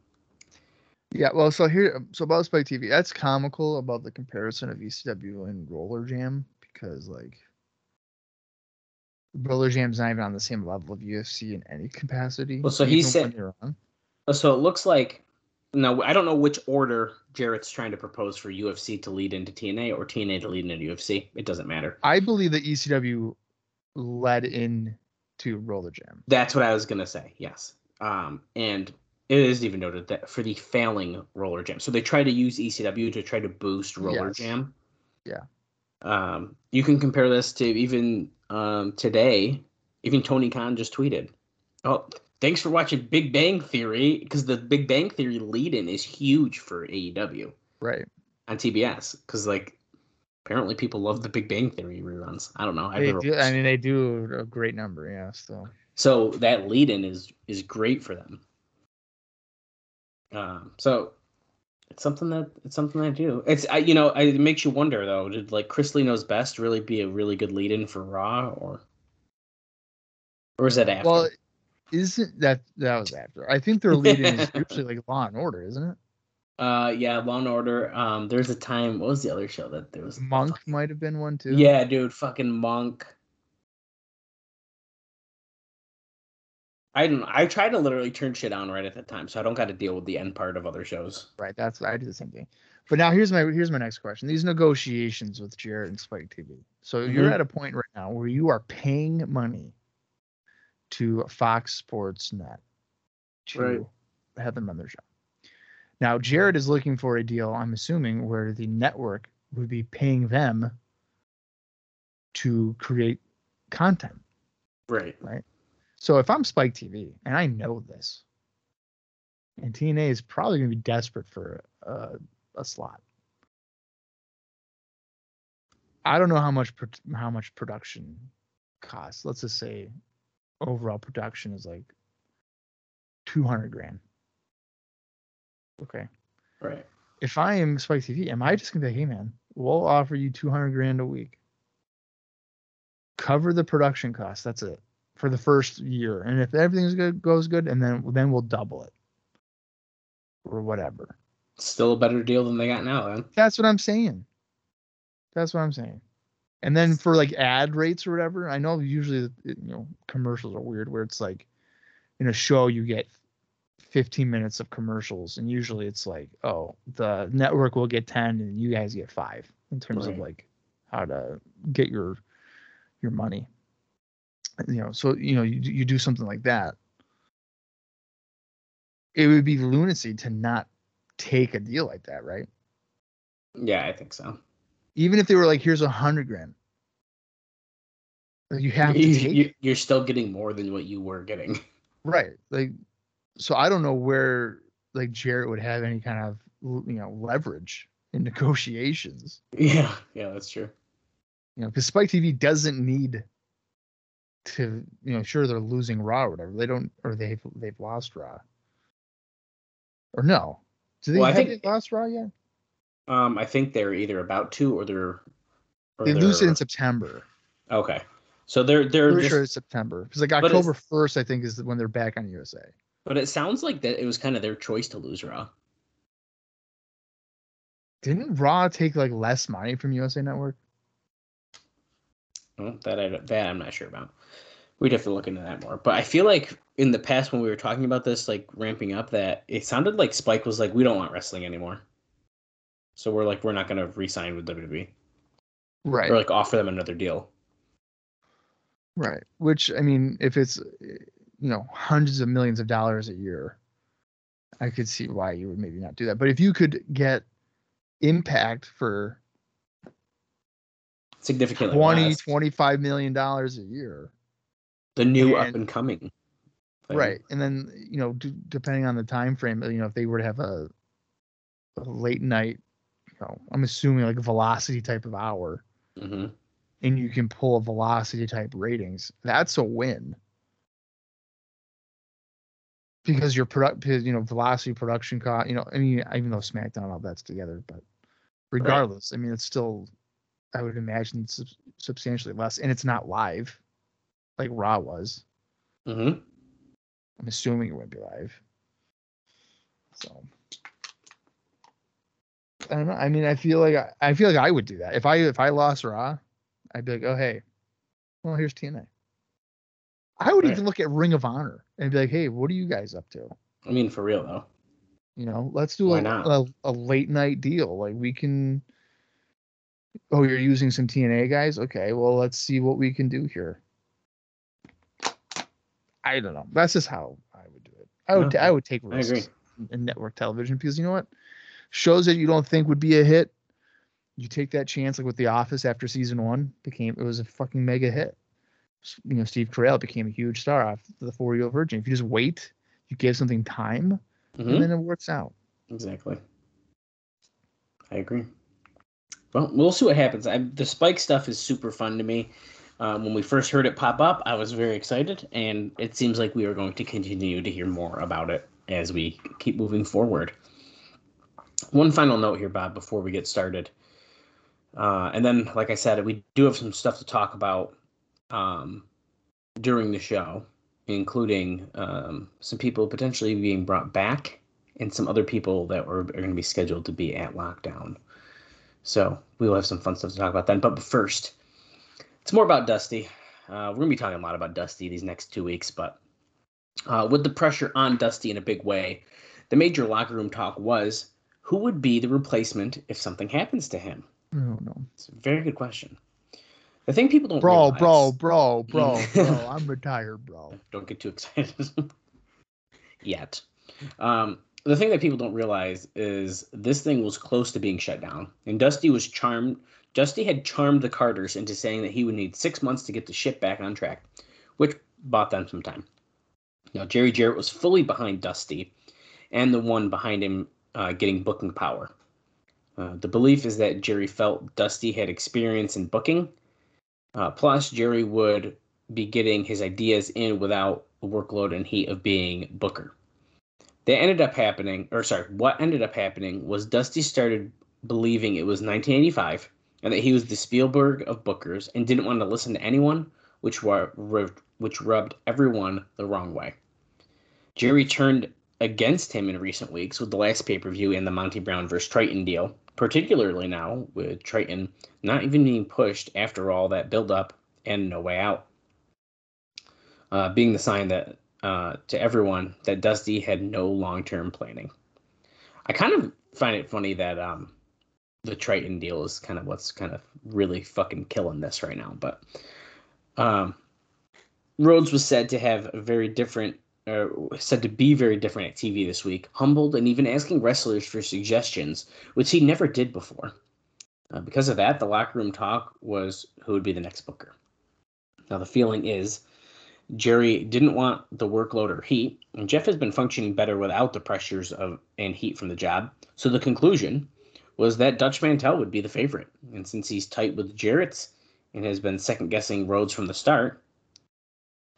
Yeah, well, so here, so about Spike TV, that's comical about the comparison of ECW and Roller Jam because, like, Roller Jam's not even on the same level of UFC in any capacity. Well, so he said, So it looks like now I don't know which order Jarrett's trying to propose for UFC to lead into TNA or TNA to lead into UFC. It doesn't matter. I believe that ECW led in to Roller Jam. That's what I was gonna say. Yes. Um, and it is even noted that for the failing Roller Jam, so they try to use ECW to try to boost Roller Yes. Jam. Yeah. Um, you can compare this to even um, today. Even Tony Khan just tweeted, "Oh, thanks for watching Big Bang Theory because the Big Bang Theory lead-in is huge for AEW Right. on TBS because like apparently people love the Big Bang Theory reruns. I don't know. I've They do, I mean, they do a great number. Yeah. So So that lead in is is great for them. Um, so it's something that it's something I do. It's I, you know I, it makes you wonder though. Did like Chrisley knows best really be a really good lead in for Raw or or is that after? well, isn't that that was after? I think their lead in is usually like Law and Order, isn't it? uh, yeah, Law and Order. Um, there's a time. What was the other show that there was? Monk might have been one too. Yeah, dude, fucking Monk. I don't. I try to literally turn shit on right at the time, so I don't got to deal with the end part of other shows. Right. That's I do the same thing. But now here's my here's my next question. These negotiations with Jarrett and Spike TV. So you're Mhm. at a point right now where you are paying money to Fox Sports Net to Right. have them on their show. Now Jarrett is looking for a deal, I'm assuming, where the network would be paying them to create content. Right. Right. So if I'm Spike TV and I know this, and TNA is probably going to be desperate for a, a slot. I don't know how much how much production costs. Let's just say overall production is like 200 grand. Okay. Right. If I am Spike TV, am I just going to be like, hey man, we'll offer you 200 grand a week. Cover the production costs. That's it for the first year. And if everything's good, goes good, and then then we'll double it or whatever. Still a better deal than they got now, then. That's what I'm saying. That's what I'm saying. And then for like ad rates or whatever, I know usually you know commercials are weird where it's like in a show you get 15 minutes of commercials and usually it's like oh the network will get 10 and you guys get 5 in terms of like how to get your your money. You know, so you know you you do something like that. It would be lunacy to not take a deal like that, right? Yeah, I think so. even if they were like, here's a hundred grand, you have to You, take you, you're still getting more than what you were getting. right. Like, so I don't know where like Jarrett would have any kind of you know leverage in negotiations. yeah, yeah, that's true. You know, because Spike TV doesn't need to. You know, sure they're losing Raw or whatever. They don't, or they've they've lost Raw. Or no? Do they Well, I think- lost Raw yet? Um, I think they're either about to or they're. Or They lose it in September. Okay, so they're they're just. sure it's September because like October first, I think, is when they're back on USA. But it sounds like that it was kind of their choice to lose Raw. Didn't Raw take like less money from USA Network? Well, that I that I'm not sure about. We'd have to look into that more. But I feel like in the past when we were talking about this, like ramping up, that it sounded like Spike was like, "We don't want wrestling anymore." So we're like, we're not going to re-sign with WWE Right. or like offer them another deal. Right. Which I mean, if it's you know hundreds of millions of dollars a year, I could see why you would maybe not do that. But if you could get Impact for Significantly 20, less. 25 million dollars a year, the new and- up and coming. thing. right? And then you know, d- depending on the time frame, you know, if they were to have a, a late night, you know, I'm assuming like a velocity type of hour, Mhm. and you can pull a velocity type ratings, that's a win. Because your product, you know, velocity production cost, you know, I mean, even though SmackDown all that's together, but regardless, I mean, it's still, I would imagine, sub- substantially less, and it's not live, like Raw was. Mhm. I'm assuming it would be live. So I don't know. I mean, I feel like I, I feel like I would do that if I if I lost Raw, I'd be like, oh hey, well here's TNA. I would Right. even look at Ring of Honor and be like, hey, what are you guys up to? I mean, for real though. You know, let's do a, a a late night deal. Like we can. Oh, you're using some TNA guys? Okay, well, let's see what we can do here. I don't know. That's just how I would do it. I would No, I would take risks in network television because you know what, shows that you don't think would be a hit, you take that chance. Like with The Office after season one became it was a fucking mega hit. You know, Steve Carell became a huge star off the Four Year Old Virgin. If you just wait, you give something time, Mhm. and then it works out. Exactly. I agree. Well, we'll see what happens. I, the Spike stuff is super fun to me. Um, when we first heard it pop up, I was very excited, and it seems like we are going to continue to hear more about it as we keep moving forward. One final note here, Bob, before we get started. Uh, and then, like I said, we do have some stuff to talk about um, during the show, including um, some people potentially being brought back and some other people that are going to be scheduled to be at lockdown. So we will have some fun stuff to talk about then. But first, it's more about Dusty. Uh, we're going to be talking a lot about Dusty these next two weeks, but uh, with the pressure on Dusty in a big way, the major locker room talk was who would be the replacement if something happens to him? Oh no. It's a very good question. The thing people don't Bro, realize, bro, bro, bro, bro. I'm retired, bro. don't get too excited yet. Um, the thing that people don't realize is this thing was close to being shut down, and Dusty was charmed. Dusty had charmed the Carters into saying that he would need six months to get the ship back on track, which bought them some time. Now Jerry Jarrett was fully behind Dusty, and the one behind him uh, getting booking power. Uh, the belief is that Jerry felt Dusty had experience in booking. Uh, plus, Jerry would be getting his ideas in without the workload and heat of being Booker. That ended up happening, or sorry, what ended up happening was Dusty started believing it was 1985 and that he was the Spielberg of Bookers and didn't want to listen to anyone, which were which rubbed everyone the wrong way. Jerry turned against him in recent weeks with the last pay per view and the Monty Brown vs. Trytan deal, particularly now with Trytan not even being pushed after all that build up and no way out. Uh, being the sign that uh, to everyone that Dusty had no long term planning. I kind of find it funny that um, the Trytan deal is kind of what's kind of really fucking killing this right now. But um, Rhodes was said to have a very different, uh, said to be very different at TV this week, humbled and even asking wrestlers for suggestions, which he never did before. Uh, because of that, the locker room talk was who would be the next booker. Now, the feeling is Jerry didn't want the workload or heat, and Jeff has been functioning better without the pressures of and heat from the job. So the conclusion was that Dutch Mantell would be the favorite. And since he's tight with Jarrett's and has been second guessing Rhodes from the start,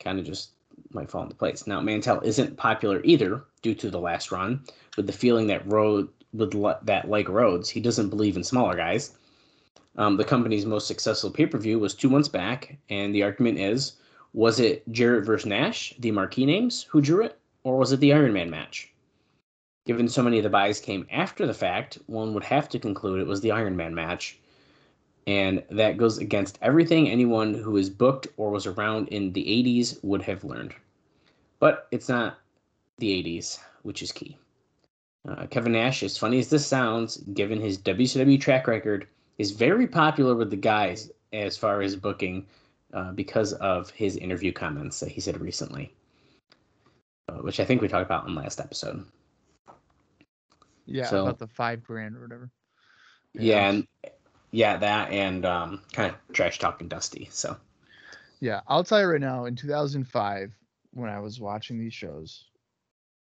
kind of just might fall into place. Now Mantel isn't popular either due to the last run, with the feeling that would let that like Rhodes, he doesn't believe in smaller guys. Um, the company's most successful pay per view was two months back, and the argument is was it Jarrett versus Nash, the marquee names, who drew it, or was it the Iron Man match? Given so many of the buys came after the fact, one would have to conclude it was the Iron Man match. And that goes against everything anyone who is booked or was around in the 80s would have learned. But it's not the 80s, which is key. Uh, Kevin Nash, as funny as this sounds, given his WCW track record, is very popular with the guys as far as booking uh, because of his interview comments that he said recently, uh, which I think we talked about in last episode. Yeah, So- about the five grand or whatever. Yeah, and yeah, that and um, kind of trash talking Dusty. So Yeah, I'll tell you right now, in 2005, when I was watching these shows,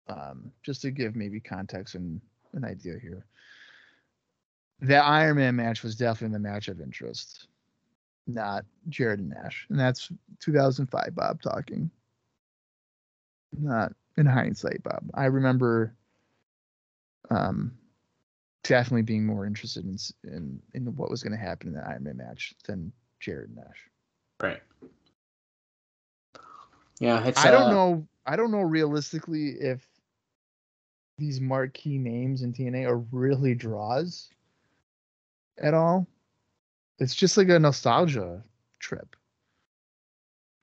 um, just to give maybe context and an idea here, that Iron Man match was definitely the match of interest, not Jarrett and Nash. And that's 2005, Bob talking. Not in hindsight, Bob. I remember um, definitely being more interested in, in, in what was going to happen in the Iron Man match than Jarrett and Nash. right. Yeah, it's. I don't uh, know. I don't know realistically if these marquee names in TNA are really draws at all. It's just like a nostalgia trip.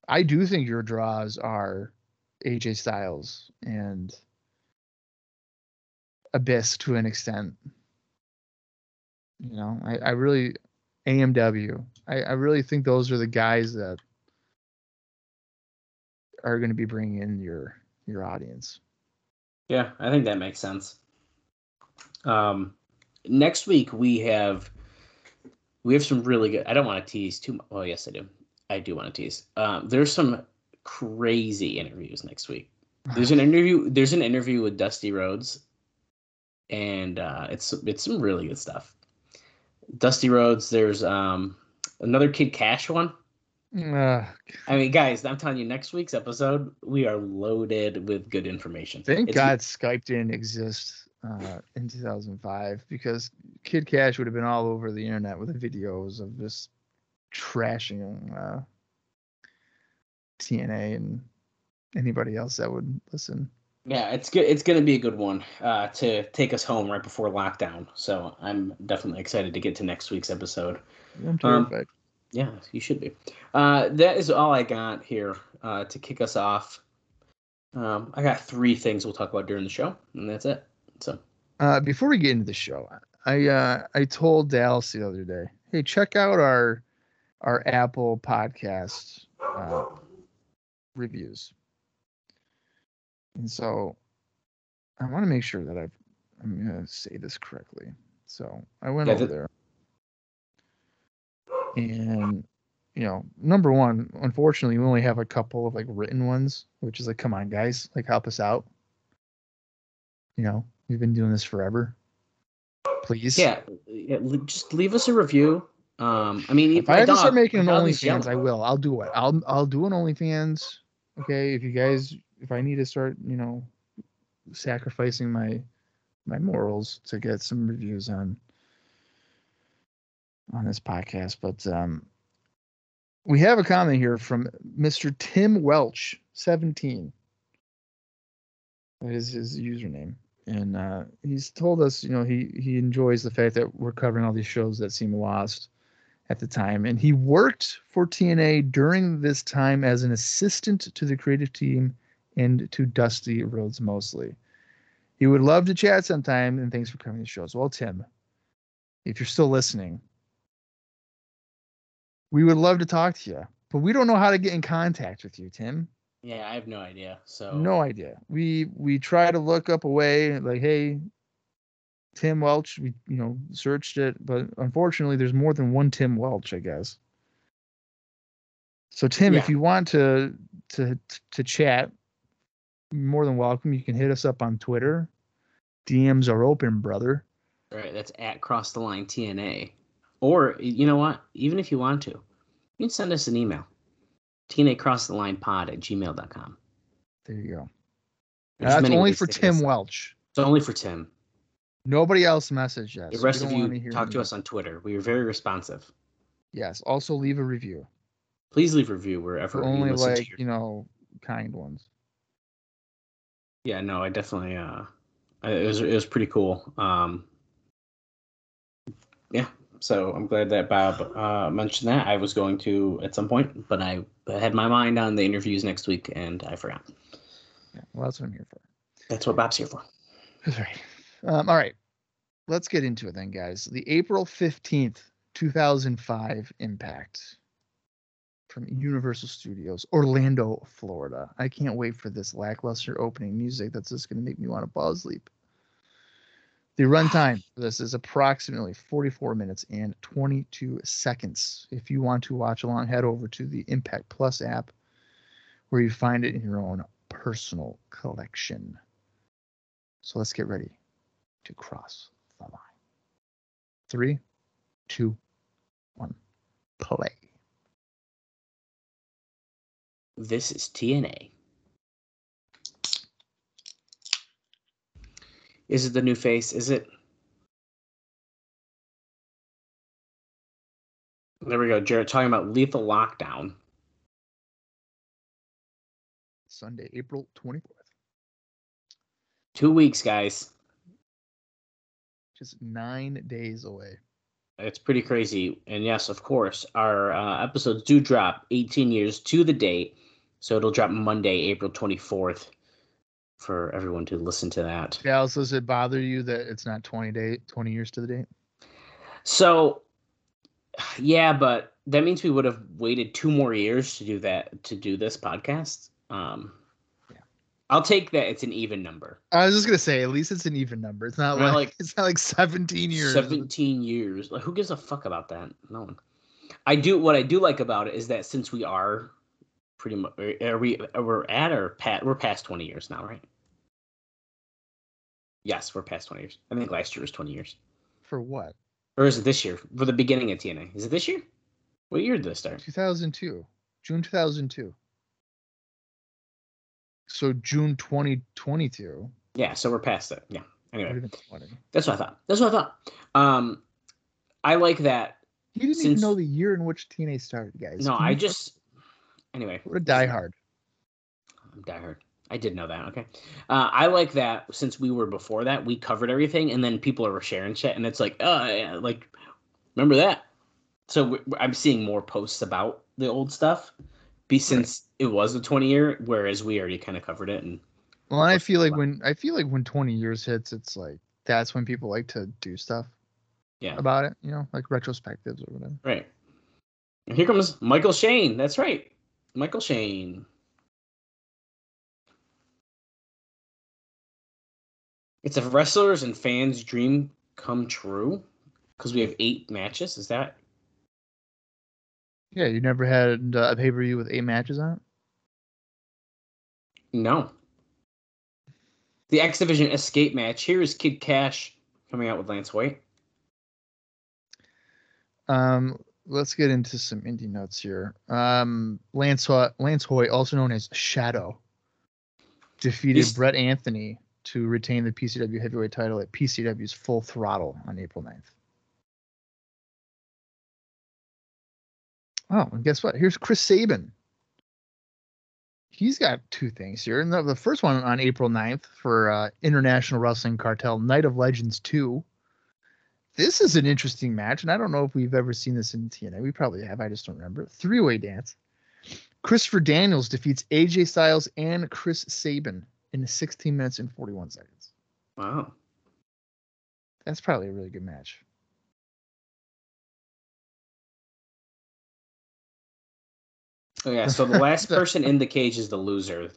I do think your draws are AJ Styles and Abyss to an extent. You know, I, I really AMW. I, I really think those are the guys that are going to be bringing in your your audience. Yeah, I think that makes sense. Um, next week we have we have some really good. I don't want to tease too much. Oh yes, I do. I do want to tease. Um, there's some crazy interviews next week. There's an interview. There's an interview with Dusty Rhodes, and uh, it's it's some really good stuff. Dusty Rhodes. There's um another Kid Kash one. Uh, I mean, guys, I'm telling you, next week's episode we are loaded with good information. thank It's- God Skype didn't exist uh, in 2005 because Kid Kash would have been all over the internet with the videos of just trashing uh, TNA and anybody else that would listen. Yeah, it's good. It's going to be a good one uh, to take us home right before lockdown. So I'm definitely excited to get to next week's episode. I'm Um, terrified. Yeah, you should be. Uh, that is all I got here uh, to kick us off. Um, I got three things we'll talk about during the show, and that's it. So Uh, before we get into the show, I uh, I told Dallas the other day, hey, check out our our Apple podcast uh, reviews. And so I want to make sure that I've I'm gonna say this correctly. So I went Yeah, over the- there, and you know, number one, unfortunately, we only have a couple of like written ones, which is like, come on, guys, like help us out. You know, we've been doing this forever. Please. yeah, yeah, just leave us a review. Um, I mean, If I to start making an OnlyFans, I will. I'll do it. I'll I'll do an OnlyFans. Okay, if you guys, if I need to start, you know, sacrificing my my morals to get some reviews on on this podcast, but um, we have a comment here from Mr. Tim Welch, seventeen. That is his username, and uh, he's told us, you know, he he enjoys the fact that we're covering all these shows that seem lost at the time, and he worked for TNA during this time as an assistant to the creative team and to Dusty Rhodes mostly. He would love to chat sometime, and thanks for coming to the shows. Well, Tim, if you're still listening, we would love to talk to you, but we don't know how to get in contact with you, Tim. Yeah, I have no idea. So No idea. We we try to look up a way, like, hey, Tim Welch. We you know searched it, but unfortunately, there's more than one Tim Welch, I guess. So Tim, if you want to to to chat, more than welcome. You can hit us up on Twitter. DMs are open, brother. Right, that's at Cross the Line TNA. Or you know what? Even if you want to, you can send us an email. TNA Cross the Line Pod at gmail.com. There you go. There's That's only for Tim. Welch. It's only for Tim. Nobody else messaged us. The rest of you talk to us on Twitter. We are very responsive. Yes. Also, leave a review. Please leave a review wherever you only listen to like your you know kind ones. Yeah, no, I definitely uh it was it was pretty cool. Um Yeah, so I'm glad that Bob uh mentioned that. I was going to at some point, but I had my mind on the interviews next week and I forgot. Yeah, well, that's what I'm here for. That's what Bob's here for. That's right. Um, all right. Let's get into it then, guys. The April 15th, 2005 Impact from Universal Studios, Orlando, Florida. I can't wait for this lackluster opening music that's just going to make me want to fall asleep. The runtime for this is approximately 44 minutes and 22 seconds. If you want to watch along, head over to the Impact Plus app where you find it in your own personal collection. So let's get ready to cross the line. Three, two, one, play. This is TNA. Is it the new face? Is it? There we go. Jarrett talking about lethal lockdown. Sunday, April 24th. Two weeks, guys. Just nine days away. It's pretty crazy. And yes, of course, our uh, episodes do drop 18 years to the date. So it'll drop Monday, April 24th. for everyone to listen to that. Dallas, does it bother you that it's not 20 day 20 years to the date? So, yeah, but that means we would have waited two more years to do that to do this podcast. Um, Yeah. I'll take that. It's an even number. I was just gonna say, at least it's an even number. It's not Not like, like it's not like 17 years. Seventeen years. Like, who gives a fuck about that? No one. I do. What I do like about it is that since we are pretty much, are we? We're at or pat? We're past twenty years now, right? Yes, we're past twenty years. I think last year was twenty years, For what? or is it this year? For the beginning of TNA, is it this year? What year did this start? 2002. June 2002. So June 2022 Yeah, so we're past it. Yeah. Anyway, 20. that's what I thought. That's what I thought. Um, I like that. you didn't Since- even know the year in which TNA started, guys. No, I just. Anyway, What a diehard. I'm diehard. I did know that. Okay. Uh, I like that since we were before that, we covered everything, and then people are sharing shit, and it's like, oh, yeah, like, remember that? So I'm seeing more posts about the old stuff, be since it was a 20 year, whereas we already kind of covered it. And Well, I feel like when I feel like when 20 years hits, it's like that's when people like to do stuff yeah, about it, you know, like retrospectives or whatever. right. And here comes Michael Shane. That's right, Michael Shane. It's a wrestler's and fans' dream come true because we have eight matches. Is that Yeah, you never had uh, a pay per view with eight matches on it. No. The X Division escape match. Here is Kid Kash coming out with Lance Hoyt. Um, let's get into some indie notes here. Um, Lance Lance Hoyt, also known as Shadow, defeated He's- Brett Anthony to retain the PCW heavyweight title at PCW's Full Throttle on April 9th. Oh, and guess what? Here's Chris Sabin. He's got two things here. And the, the first one on April 9th for uh, International Wrestling Cartel Night of Legends 2 this is an interesting match, and I don't know if we've ever seen this in TNA. We probably have. I just don't remember. Three way dance. Christopher Daniels defeats AJ Styles and Chris Sabin in 16 minutes and 41 seconds. Wow. That's probably a really good match. Oh, yeah. So the last person in the cage is the loser.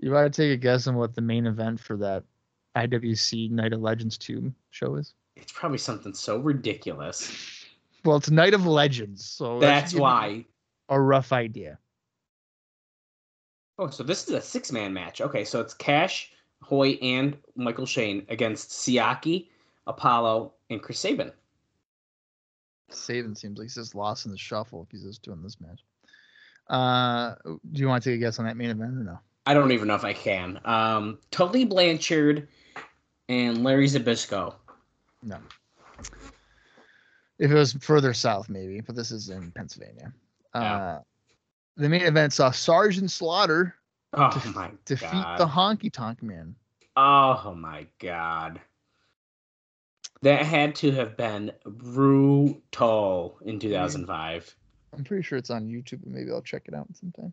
You want to take a guess on what the main event for that IWC Night of Legends 2 show is? It's probably something so ridiculous. Well, it's Night of Legends, so That's give why. a rough idea. Oh, so this is a six man match. Okay, so it's Kash, Hoyt, and Michael Shane against Siaki, Apolo, and Chris Sabin. Sabin seems like he's just lost in the shuffle if he's just doing this match. Uh, do you want to take a guess on that main event or no? I don't even know if I can. Um, Tully Blanchard and Larry Zbyszko. No. If it was further south, maybe, but this is in Pennsylvania. Yeah. Uh, the main event saw Sergeant Slaughter Oh Def- defeat god. the Honky Tonk Man. Oh my god. That had to have been brutal in 2005. I'm pretty sure it's on YouTube, but maybe I'll check it out sometime.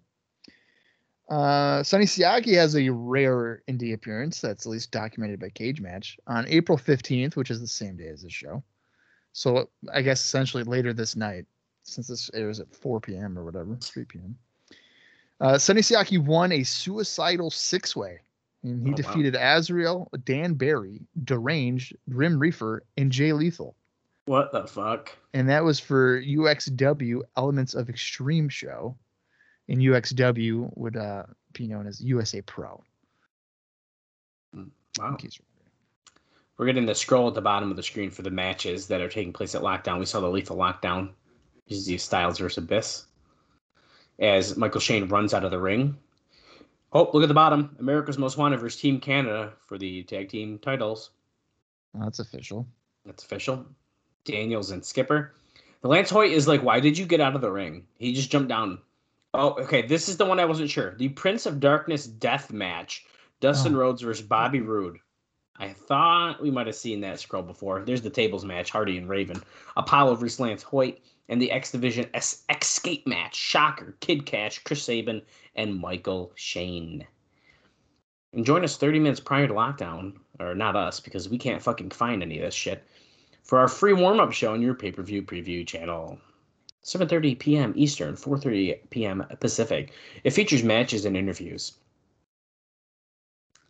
Uh, Sonny Siaki has a rare indie appearance that's at least documented by Cage Match on April 15th, which is the same day as this show. So I guess essentially later this night, since this airs at 4 p.m. or whatever, 3 p.m. Uh, Sonny Siaki won a suicidal six way, and he Oh, wow. defeated Azrael, Dan Barry, Deranged, Grim Reaper, and Jay Lethal What the fuck? and that was for UXW Elements of Extreme show. And UXW would uh, be known as USA Pro. Wow. you're wondering. We're getting the scroll at the bottom of the screen for the matches that are taking place at Lockdown. We saw the Lethal Lockdown. This is the Styles versus Abyss. As Michael Shane runs out of the ring. Oh, look at the bottom. America's Most Wanted versus Team Canada for the tag team titles. Well, that's official. That's official. Daniels and Skipper. The Lance Hoyt is like, why did you get out of the ring? He just jumped down. Oh, okay. This is the one I wasn't sure. The Prince of Darkness death match. Dustin Oh. Rhodes versus Bobby Roode. I thought we might have seen that scroll before. There's the tables match, Hardy and Raven. Apolo versus Lance Hoyt. And the X Division S- Escape match. Shocker, Kid Kash, Chris Sabin, and Michael Shane. and join us 30 minutes prior to lockdown, or not us, because we can't fucking find any of this shit, for our free warm up show on your pay per view preview channel. 7:30 p.m. Eastern, 4:30 p.m. Pacific. It features matches and interviews.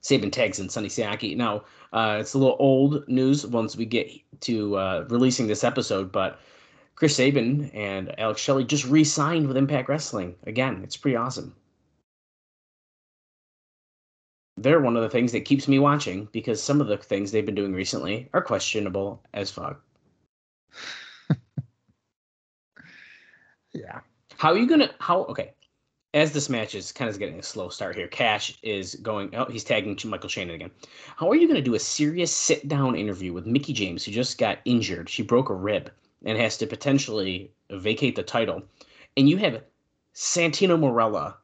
Sabin tags and Sonny Siaki. Now, uh, it's a little old news once we get to uh, releasing this episode, but Chris Sabin and Alex Shelley just re-signed with Impact Wrestling. Again, it's pretty awesome. They're one of the things that keeps me watching because some of the things they've been doing recently are questionable as fuck. Yeah. How are you gonna? How okay? As this match is kind of getting a slow start here, Kash is going. Oh, he's tagging Michael Shannon again. How are you gonna do a serious sit down interview with Mickie James, who just got injured? She broke a rib and has to potentially vacate the title, and you have Santino Marella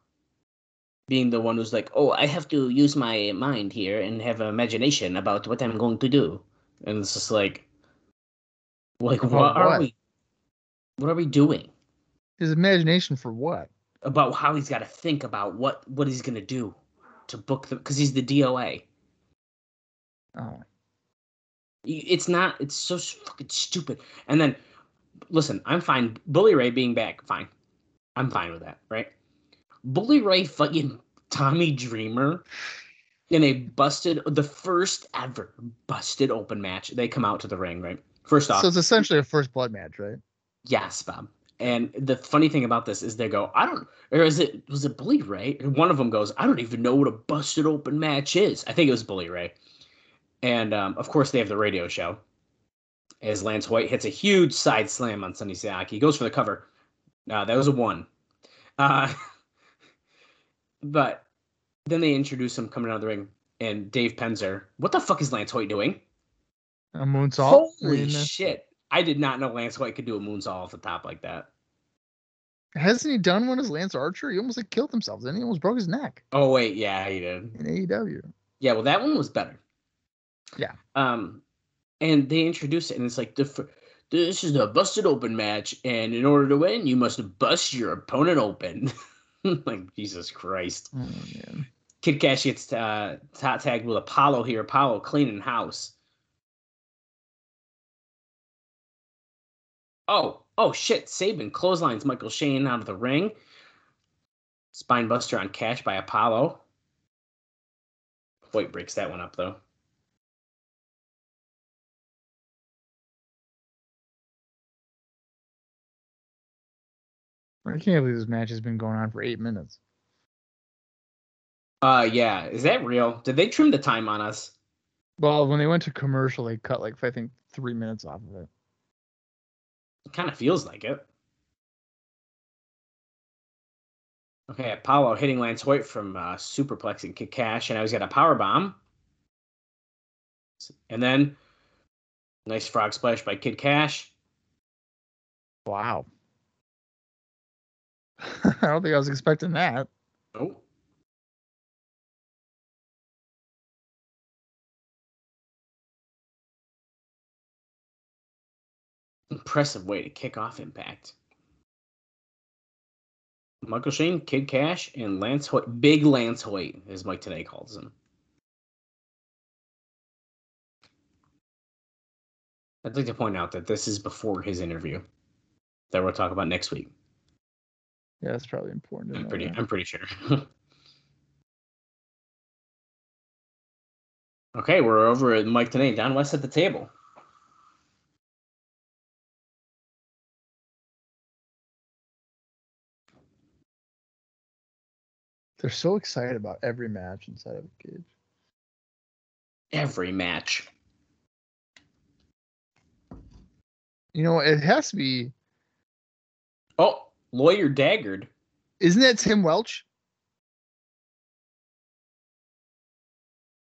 being the one who's like, "Oh, I have to use my mind here and have imagination about what I'm going to do," and it's just like, like About what are we? What are we doing? His imagination for what? about how he's got to think about what what he's going to do to book the because he's the DOA. Oh. It's not. It's so fucking stupid. And then, listen, I'm fine. Bully Ray being back, fine. I'm fine with that, right? Bully Ray fucking Tommy Dreamer in a busted, the first ever busted open match. They come out to the ring, right? First off, So it's essentially a first blood match, right? Yes, Bob. And the funny thing about this is they go, I don't, or is it, was it Bully Ray? And one of them goes, I don't even know what a busted open match is. I think it was Bully Ray. And um, of course, they have the radio show as Lance Hoyt hits a huge side slam on Sonny Siaki. He goes for the cover. Uh, that was a one. Uh, but then they introduce him coming out of the ring, and Dave Penzer. What the fuck is Lance Hoyt doing? A moonsault. Holy shit. I did not know Lance Hoyt could do a moonsault off the top like that. Hasn't he done one as Lance Archer? He almost like killed himself. Then he almost broke his neck Oh wait, yeah, he did. in AEW. Yeah, well, that one was better. Yeah. Um, and they introduce it, and it's like the this is a busted open match, and in order to win, you must bust your opponent open. like Jesus Christ. Oh man. Kid Kash gets uh, top tagged with Apolo here. Apolo cleaning house. Oh, oh shit! Sabin clotheslines Michael Shane out of the ring. Spinebuster on Kash by Apolo. Hoyt breaks that one up though. I can't believe this match has been going on for eight minutes. Uh, yeah, is that real? Did they trim the time on us? Well, when they went to commercial, they cut like I think three minutes off of it. It kind of feels like it. Okay, Apolo hitting Lance Hoyt from uh, superplexing Kid Kash, and now he's got a power bomb. And then, nice frog splash by Kid Kash. Wow. I don't think I was expecting that. Oh. Impressive way to kick off Impact. Michael Shane, Kid Kash, and Lance Hoyt, Big Lance Hoyt, as Mike Tenay calls him. I'd like to point out that this is before his interview that we'll talk about next week. Yeah, that's probably important. I'm pretty, that. I'm pretty sure. okay, we're over at Mike Tenay, Don West at the table. They're so excited about every match inside of a cage. Every match. You know, it has to be. Oh, lawyer daggered. Isn't that Tim Welch?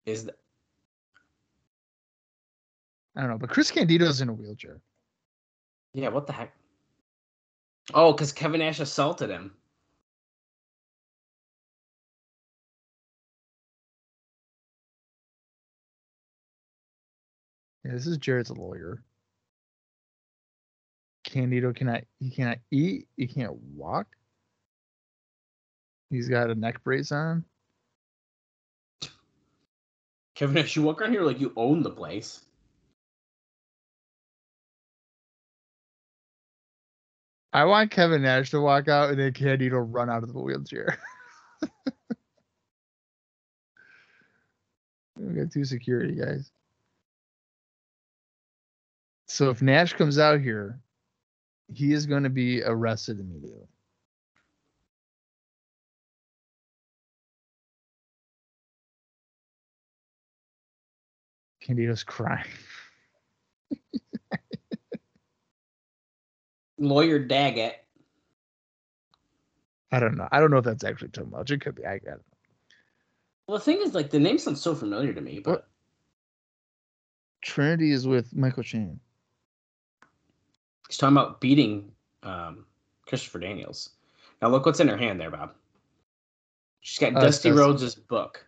Is that? I don't know, but Chris Candido's in a wheelchair. yeah, what the heck? Oh, because Kevin Nash assaulted him. Yeah, this is Jarrett's lawyer. Candido cannot he cannot eat, he can't walk. He's got a neck brace on. Kevin Nash, you walk around here like you own the place. I want Kevin Nash to walk out and then Candido run out of the wheelchair. we got two security guys. So if Nash comes out here, he is going to be arrested immediately. Candido's crying. Lawyer Daggett. I don't know. I don't know if that's actually too much. It could be. I, I don't know. Well, the thing is, like, the name sounds so familiar to me, but What? Trinity is with Michael Chan. He's talking about beating um, Christopher Daniels. Now, look what's in her hand there, Bob. She's got Uh, Dusty. Rhodes' book.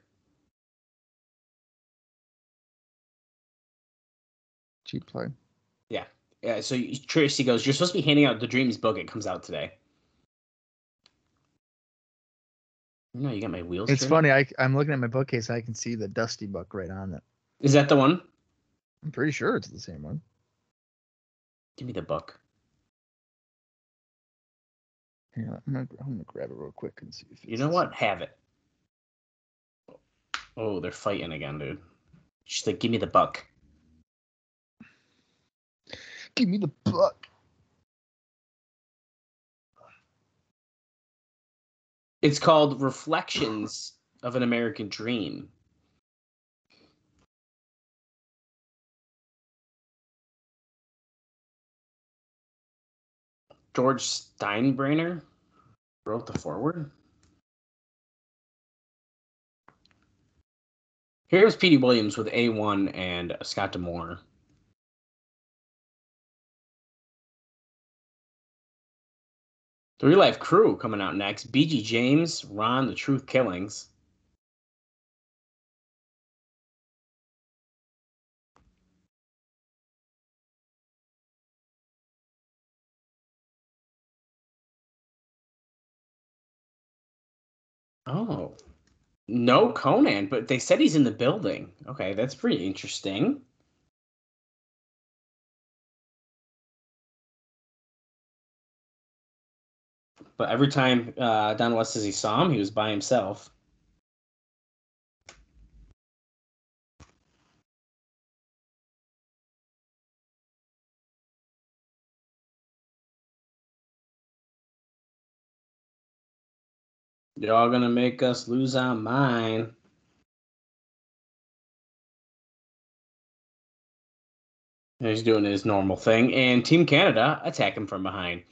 Cheap play. Yeah, so Tracy goes, You're supposed to be handing out the Dreams book. It comes out today. No, you got my wheels. It's funny. I, I'm looking at my bookcase. I can see the Dusty book right on it. Is that the one? I'm pretty sure it's the same one. Give me the book. Hang on, I'm gonna, I'm gonna grab it real quick and see if it's You know what? Have it. Oh, they're fighting again, dude. She's like, Give me the buck. Give me the book. It's called Reflections of an American Dream. George Steinbrenner wrote the foreword. Here's Petey Williams with A1 and Scott D'Amore. The Real Life Crew coming out next. BG James, Ron, The Truth Killings. Oh, no Konnan, but they said he's in the building. Okay, that's pretty interesting. But every time uh, Don West says he saw him, he was by himself. Y'all gonna make us lose our mind. He's doing his normal thing, and Team Canada attack him from behind.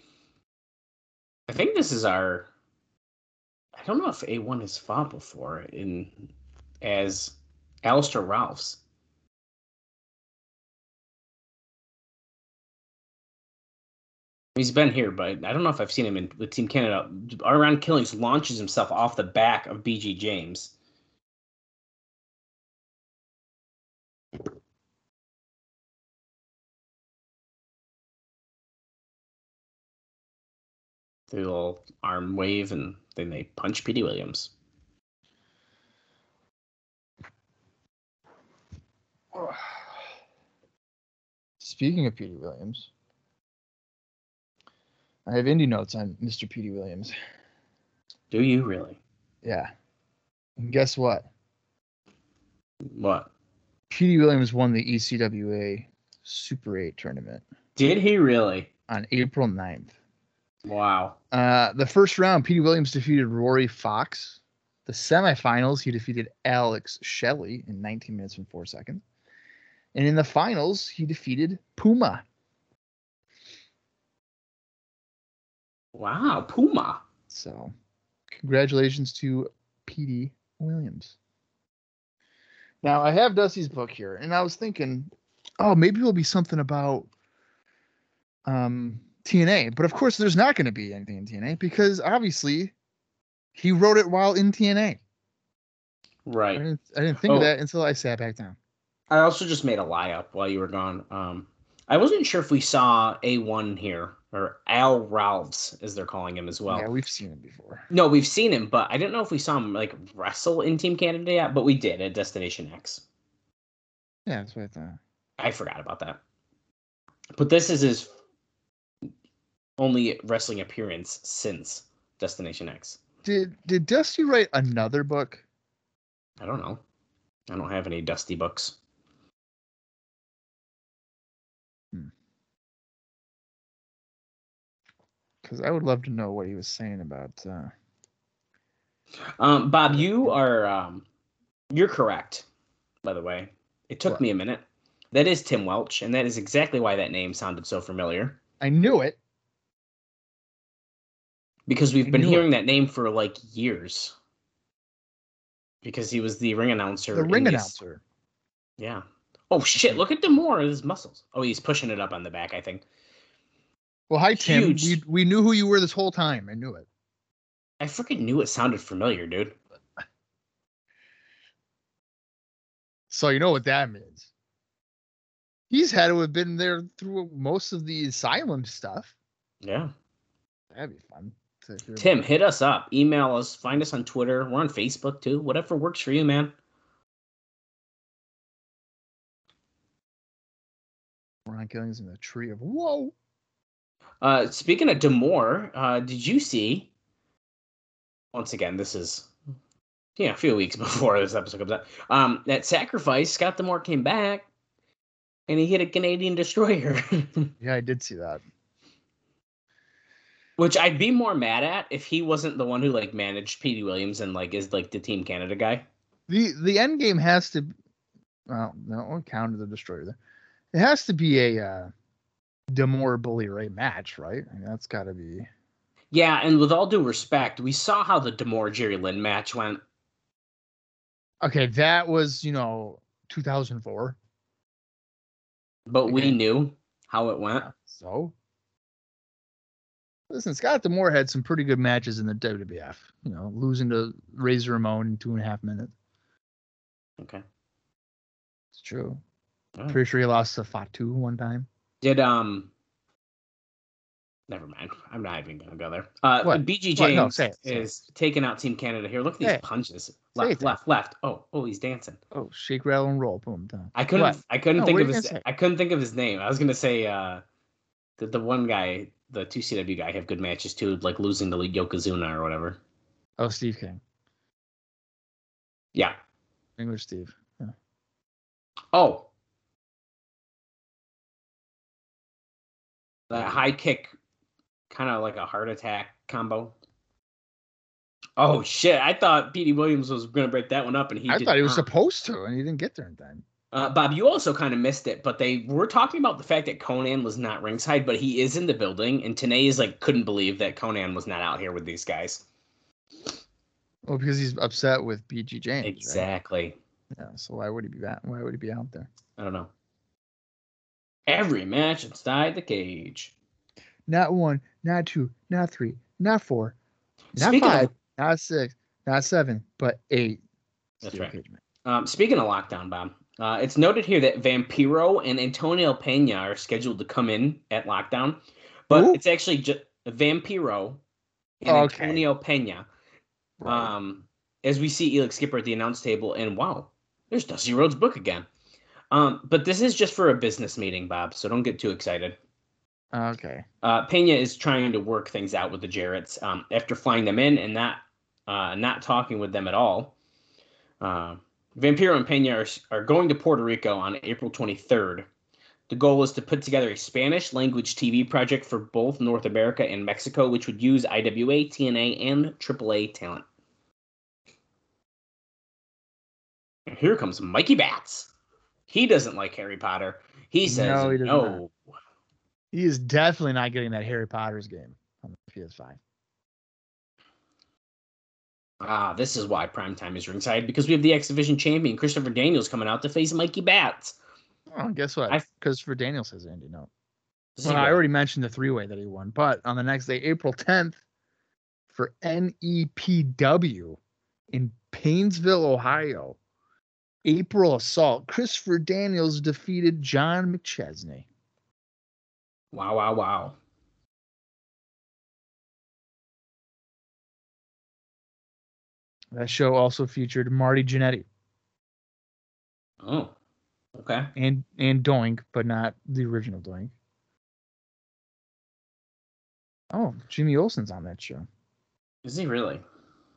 I think this is our. I don't know if A1 has fought before in as Alastair Ralphs. He's been here, but I don't know if I've seen him in with Team Canada. Around Killings launches himself off the back of BG James. They little arm wave and then they punch Petey Williams. Speaking of Petey Williams, I have indie notes on Mr. Petey Williams. Do you really? Yeah. And guess what? What? Petey Williams won the ECWA Super 8 tournament Did he really? on April 9th. Wow. Uh, the first round, Petey Williams defeated Rory Fox. The semifinals, he defeated Alex Shelley in 19 minutes and 4 seconds. And in the finals, he defeated Puma. Wow, Puma. So, congratulations to Petey Williams. Now, I have Dusty's book here, and I was thinking, oh, maybe it'll be something about um, TNA. But of course, there's not going to be anything in TNA because obviously he wrote it while in TNA. I Right. didn't, I didn't think of Oh. that until I sat back down. I also just made a lie up while you were gone. Um, I wasn't sure if we saw A1 here or Al Ralphs, as they're calling him as well. yeah, we've seen him before. No, we've seen him, but I didn't know if we saw him like wrestle in Team Canada yet, but we did at Destination X. Yeah, that's what I thought. I forgot about that. But this is his only wrestling appearance since Destination X. Did did Dusty write another book? I don't know. I don't have any Dusty books. Because I would love to know what he was saying about. Uh, Um, Bob, you are um, you're correct. By the way, it took What? me a minute. That is Tim Welch, and that is exactly why that name sounded so familiar. I knew it. Because we've I been knew it. hearing that name for like years. Because he was the ring announcer. The ring announcer. Yeah. Oh shit! Look at D'Amore, his muscles. Oh, he's pushing it up on the back. I think. Well, hi Tim. Huge. We we knew who you were this whole time. I knew it. I freaking knew it sounded familiar, dude. So you know what that means. He's had to have been there through most of the asylum stuff. Yeah. That'd be fun. To hear Tim, about. hit us up, email us, find us on Twitter. We're on Facebook too. Whatever works for you, man. Ron Killings in the tree of whoa. Uh, speaking of D'Amore, uh, did you see? Once again, this is yeah, a few weeks before this episode comes out. Um, that sacrifice, Scott D'Amore came back, and he hit a Canadian destroyer, Yeah, I did see that. which I'd be more mad at if he wasn't the one who like managed Petey Williams and like is like the Team Canada guy. The the end game has to well, no, we counted the destroyer there. It has to be a uh D'Amore Bully Ray match, right? I mean, that's gotta be Yeah, and with all due respect, we saw how the D'Amore Jerry Lynn match went. okay, that was, you know, 2004. But we knew how it went. So listen, Scott D'Amore had some pretty good matches in the WWF. You know, losing to Razor Ramon in two and a half minutes. Okay. It's true. Alright. Pretty sure he lost to Fatu one time. Did um never mind. I'm not even gonna go there. Uh What? BG James What? No, say it, say it. is taking out Team Canada here. Look at these it. punches. Left, left, left. Oh, oh, he's dancing. Oh, shake, rattle, and roll. Boom, done. I couldn't What? I couldn't No, think of his? I couldn't think of his name. I was gonna say uh the, the one guy, the two CW guy have good matches too, like losing to Yokozuna or whatever. Oh, Steve King. Yeah. English Steve. Yeah. Oh. That high kick, kind of like a heart attack combo. Oh shit! I thought Petey Williams was gonna break that one up, and he. I thought he was not. supposed to, and he didn't get there in time. Uh, Bob, you also kind of missed it, but they were talking about the fact that Konnan was not ringside, but he is in the building, and Tenay is like couldn't believe that Konnan was not out here with these guys. Well, because he's upset with BG James. right? Exactly. Yeah. So why would he be back? Why would he be out there? I don't know. Every match inside the cage. Not one, not two, not three, not four, not Speaking of- five, not six, not seven, but eight. That's steel right. Um, speaking of lockdown, Bob, uh, it's noted here that Vampiro and Antonio Pena are scheduled to come in at lockdown, but Who? it's actually just Vampiro and Okay. Antonio Pena. Right. Um, as we see Elix Skipper at the announce table, and wow, there's Dusty Rhodes' book again. Um, but this is just for a business meeting, Bob, so don't get too excited. okay. Uh, Pena is trying to work things out with the Jarretts um, after flying them in and not uh, not talking with them at all. Uh, Vampiro and Pena are, are going to Puerto Rico on April 23rd. The goal is to put together a Spanish language TV project for both North America and Mexico, which would use IWA, TNA, and AAA talent. And here comes Mikey Batts. He doesn't like Harry Potter. He says No, he no. He is definitely not getting that Harry Potter's game on the PS5. Ah, this is why primetime is ringside because we have the X Division champion Christopher Daniels coming out to face Mikey Batts. Oh, guess what? I- Because for Daniel says Andy, no. Well, I already mentioned the three way that he won, but on the next day, April 10th, for NEPW in Painesville, Ohio, April Assault, Christopher Daniels defeated John McChesney. Wow, wow, wow. That show also featured Marty Jannetty. Oh, Okay. and and Doink, but not the original Doink. Oh, Jimmy Olsen's on that show. Is he really?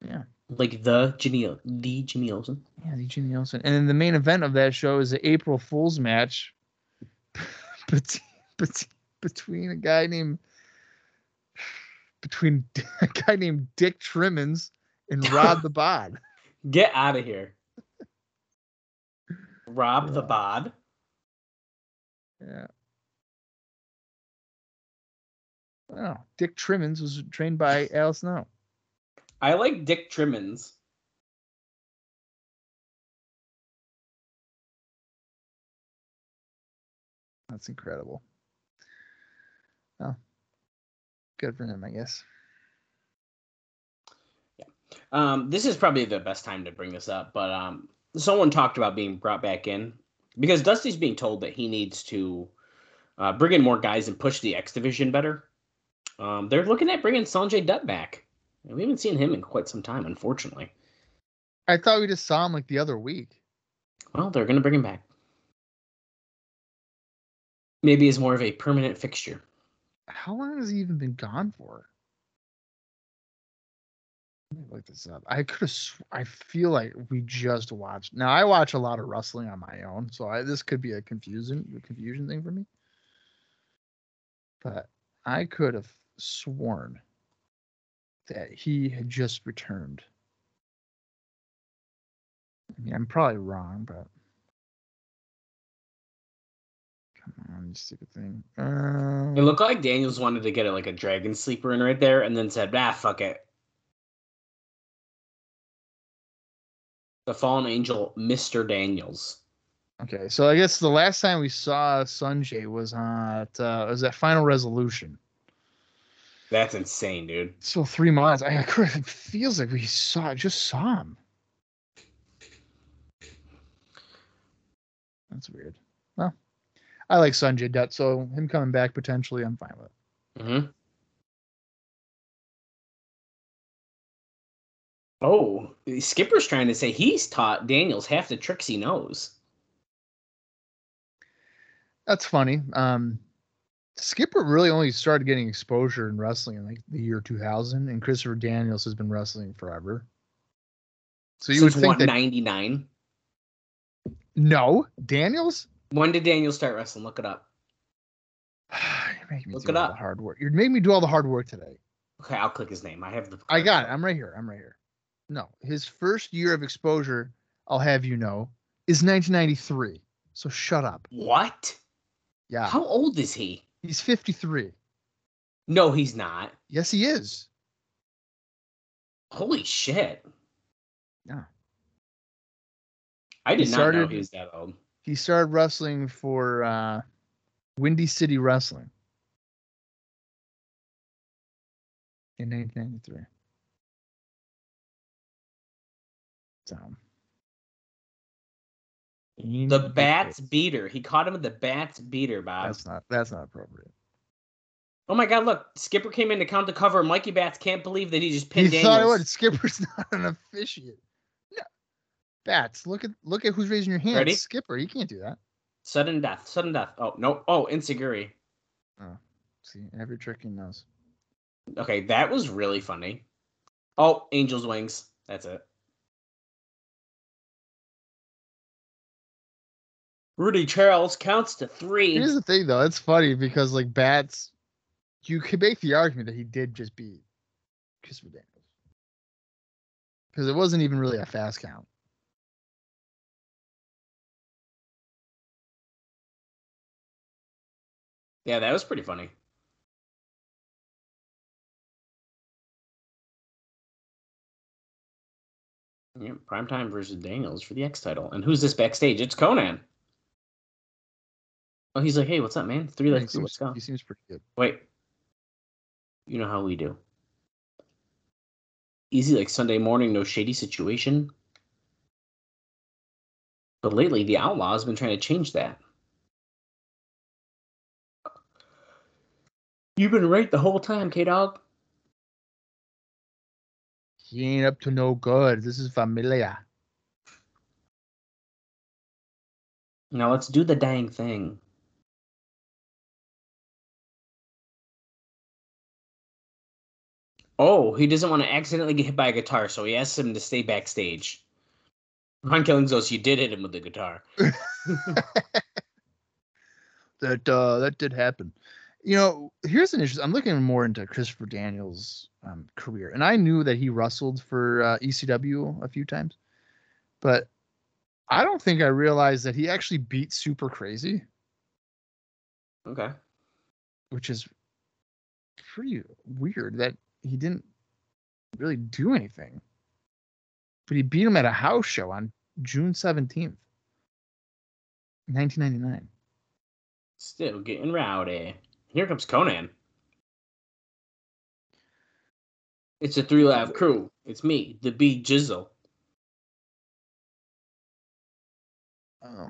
Yeah. Like the Jimmy, the Jimmy Olsen. Yeah, the Jimmy Olsen. And then the main event of that show is the April Fool's match bet- bet- between a guy named between a guy named Dick Trimmins and Rob the Bod. Get out of here. Rob the Bod. Yeah. Oh, Dick Trimmins was trained by Al Snow. I like Dick Trimmins. That's incredible. Oh, good for him, I guess. Yeah. Um, this is probably the best time to bring this up, but um, someone talked about being brought back in because Dusty's being told that he needs to uh, bring in more guys and push the X division better. Um, they're looking at bringing Sanjay Dutt back. We haven't seen him in quite some time, unfortunately. I thought we just saw him like the other week. Well, they're going to bring him back. Maybe as more of a permanent fixture. How long has he even been gone for? Let me look this up. I could have. Sw- I feel like we just watched. Now I watch a lot of wrestling on my own, so I, this could be a confusing, a confusion thing for me. But I could have sworn that he had just returned. I mean, I'm probably wrong, but come on, you stupid thing. Um, It looked like Daniels wanted to get it like a dragon sleeper in right there and then said, ah, fuck it. The fallen angel, Mr. Daniels. Okay, so I guess the last time we saw Sanjay was at uh, was at Final Resolution. That's insane, dude. So three months. I it feels like we saw just saw him. That's weird. Well, I like Sanjay Dutt, so him coming back potentially, I'm fine with. it. Mm-hmm. Oh, Skipper's trying to say he's taught Daniels half the tricks he knows. That's funny. Um, Skipper really only started getting exposure in wrestling in like the year 2000, and Christopher Daniels has been wrestling forever. So you Since would think that no Daniels. When did Daniels start wrestling? Look it up. You're making me Look do it up. the hard work. You're making me do all the hard work today. Okay, I'll click his name. I have the. I got it. I'm right here. I'm right here. No, his first year of exposure, I'll have you know, is 1993. So shut up. What? Yeah, How old is he? He's 53. No, he's not. Yes, he is. Holy shit. Yeah. I did He not know started- he was that old. He started wrestling for uh, Windy City Wrestling in 1993. So. The Batts beater. He caught him with the Batts beater, Bob. That's not. That's not appropriate. Oh my god, look. Skipper came in to count the cover. Mikey Batts can't believe that he just pinned He thought it would. Skipper's not an officiate. No. Batts, look at look at who's raising your hand. Ready? Skipper, you can't do that. Sudden death. Sudden death. Oh, no. Oh, Enzuigiri. Oh, see, every trick he knows. Okay, that was really funny. Oh, Angel's Wings. That's it. Rudy Charles counts to three. Here's the thing, though. It's funny because like Batts, you could make the argument that he did just beat Christopher Daniels because it wasn't even really a fast count. Yeah, that was pretty funny. Yeah, primetime versus Daniels for the X title. And who's this backstage? It's Konnan. Oh, he's like, hey, what's up, man? Three legs, let's seems, go. he seems pretty good. Wait. You know how we do. Easy like Sunday morning, no shady situation. But lately, the Outlaw has been trying to change that. You've been right the whole time, K Dog. He ain't up to no good. This is familia. Now let's do the dang thing. Oh, he doesn't want to accidentally get hit by a guitar, so he asks him to stay backstage. Ron Killings goes, "You did hit him with the guitar." that uh, that did happen. You know, here's an issue. I'm looking more into Christopher Daniels' um, career, and I knew that he wrestled for uh, ECW a few times, but I don't think I realized that he actually beat Super Crazy, Okay. which is pretty weird that he didn't really do anything. But he beat him at a house show on June 17th, 1999. Still getting rowdy. Here comes Konnan. It's a three live crew. It's me, the B Jizzle. Oh.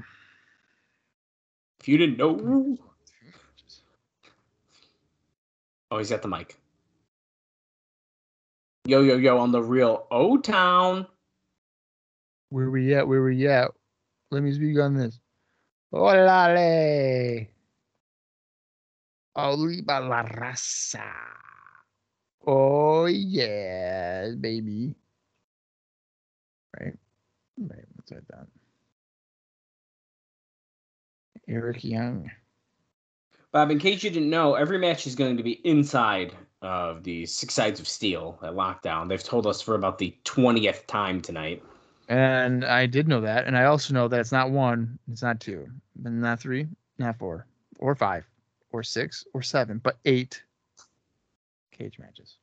If you didn't know. Oh, he's got the mic. Yo, yo, yo, on the real O Town. Where we at? Where we at? Let me speak on this. Olale. Oliva la raza. Oh yeah, baby. Right? Right, what's that? Eric Young. Bob, in case you didn't know, every match is going to be inside of the Six Sides of Steel at Lockdown. They've told us for about the 20th time tonight. And I did know that. And I also know that it's not one, it's not two, and not three, not four, or five, or six, or seven, but eight cage matches.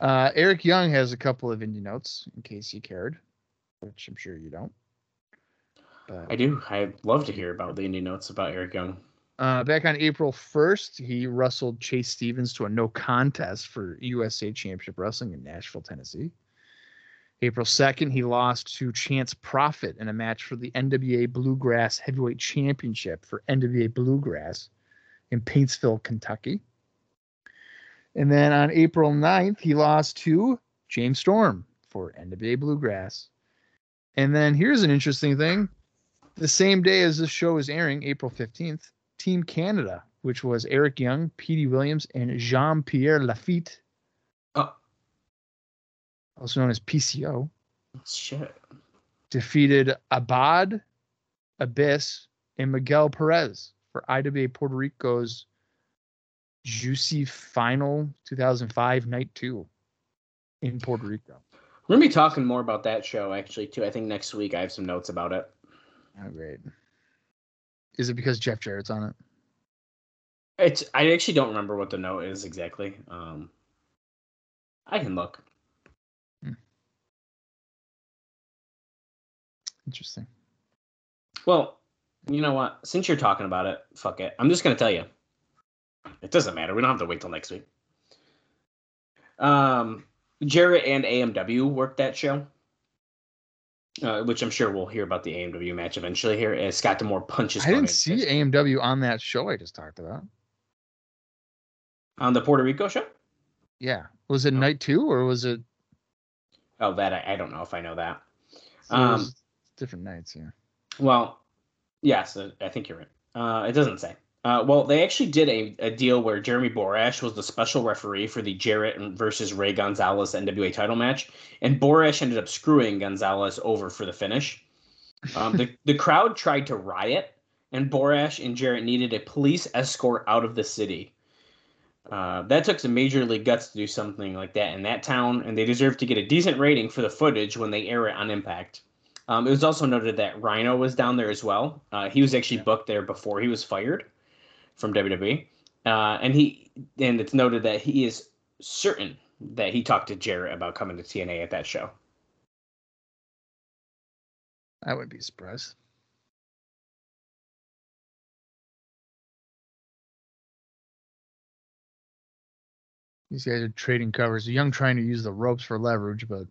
Uh, Eric Young has a couple of indie notes in case you cared, which I'm sure you don't. But, I do. I'd love to hear about the indie notes about Eric Young. Uh, back on April 1st, he wrestled Chase Stevens to a no contest for USA Championship Wrestling in Nashville, Tennessee. April 2nd, he lost to Chance Prophet in a match for the NWA Bluegrass Heavyweight Championship for NWA Bluegrass in Paintsville, Kentucky. And then on April 9th, he lost to James Storm for NWA Bluegrass. And then here's an interesting thing. The same day as this show is airing, April 15th, Team Canada, which was Eric Young, Petey Williams, and Jean Pierre Lafitte, Oh, also known as PCO, shit. defeated Abad, Abyss, and Miguel Perez for IWA Puerto Rico's Juicio Final 2005 Night 2 in Puerto Rico. We're going to be talking more about that show, actually, too. I think next week I have some notes about it. Oh, great. Is it because Jeff Jarrett's on it? It's. I actually don't remember what the note is exactly. Um, I can look. Interesting. Well, you know what? Since you're talking about it, fuck it. I'm just gonna tell you. It doesn't matter. We don't have to wait till next week. Um, Jarrett and AMW worked that show, uh, which I'm sure we'll hear about the AMW match eventually. Here, as Scott Demore punches. I didn't see AMW on that show I just talked about. on the Puerto Rico show. Yeah. Was it Oh. night two or was it, Oh, that I, I don't know if I know that. was Um, different nights? Yeah. Well, yes, uh, I think you're right. Uh, it doesn't say. Uh, well, they actually did a, a deal where Jeremy Borash was the special referee for the Jarrett versus Ray Gonzalez NWA title match, and Borash ended up screwing Gonzalez over for the finish. Um, the the crowd tried to riot, and Borash and Jarrett needed a police escort out of the city. Uh, that took some major league guts to do something like that in that town, and they deserve to get a decent rating for the footage when they air it on Impact. Um, it was also noted that Rhino was down there as well. Uh, he was actually booked there before he was fired from WWE, uh, and he and it's noted that he is certain that he talked to Jarrett about coming to TNA at that show. I would be surprised. These guys are trading covers. Young trying to use the ropes for leverage, but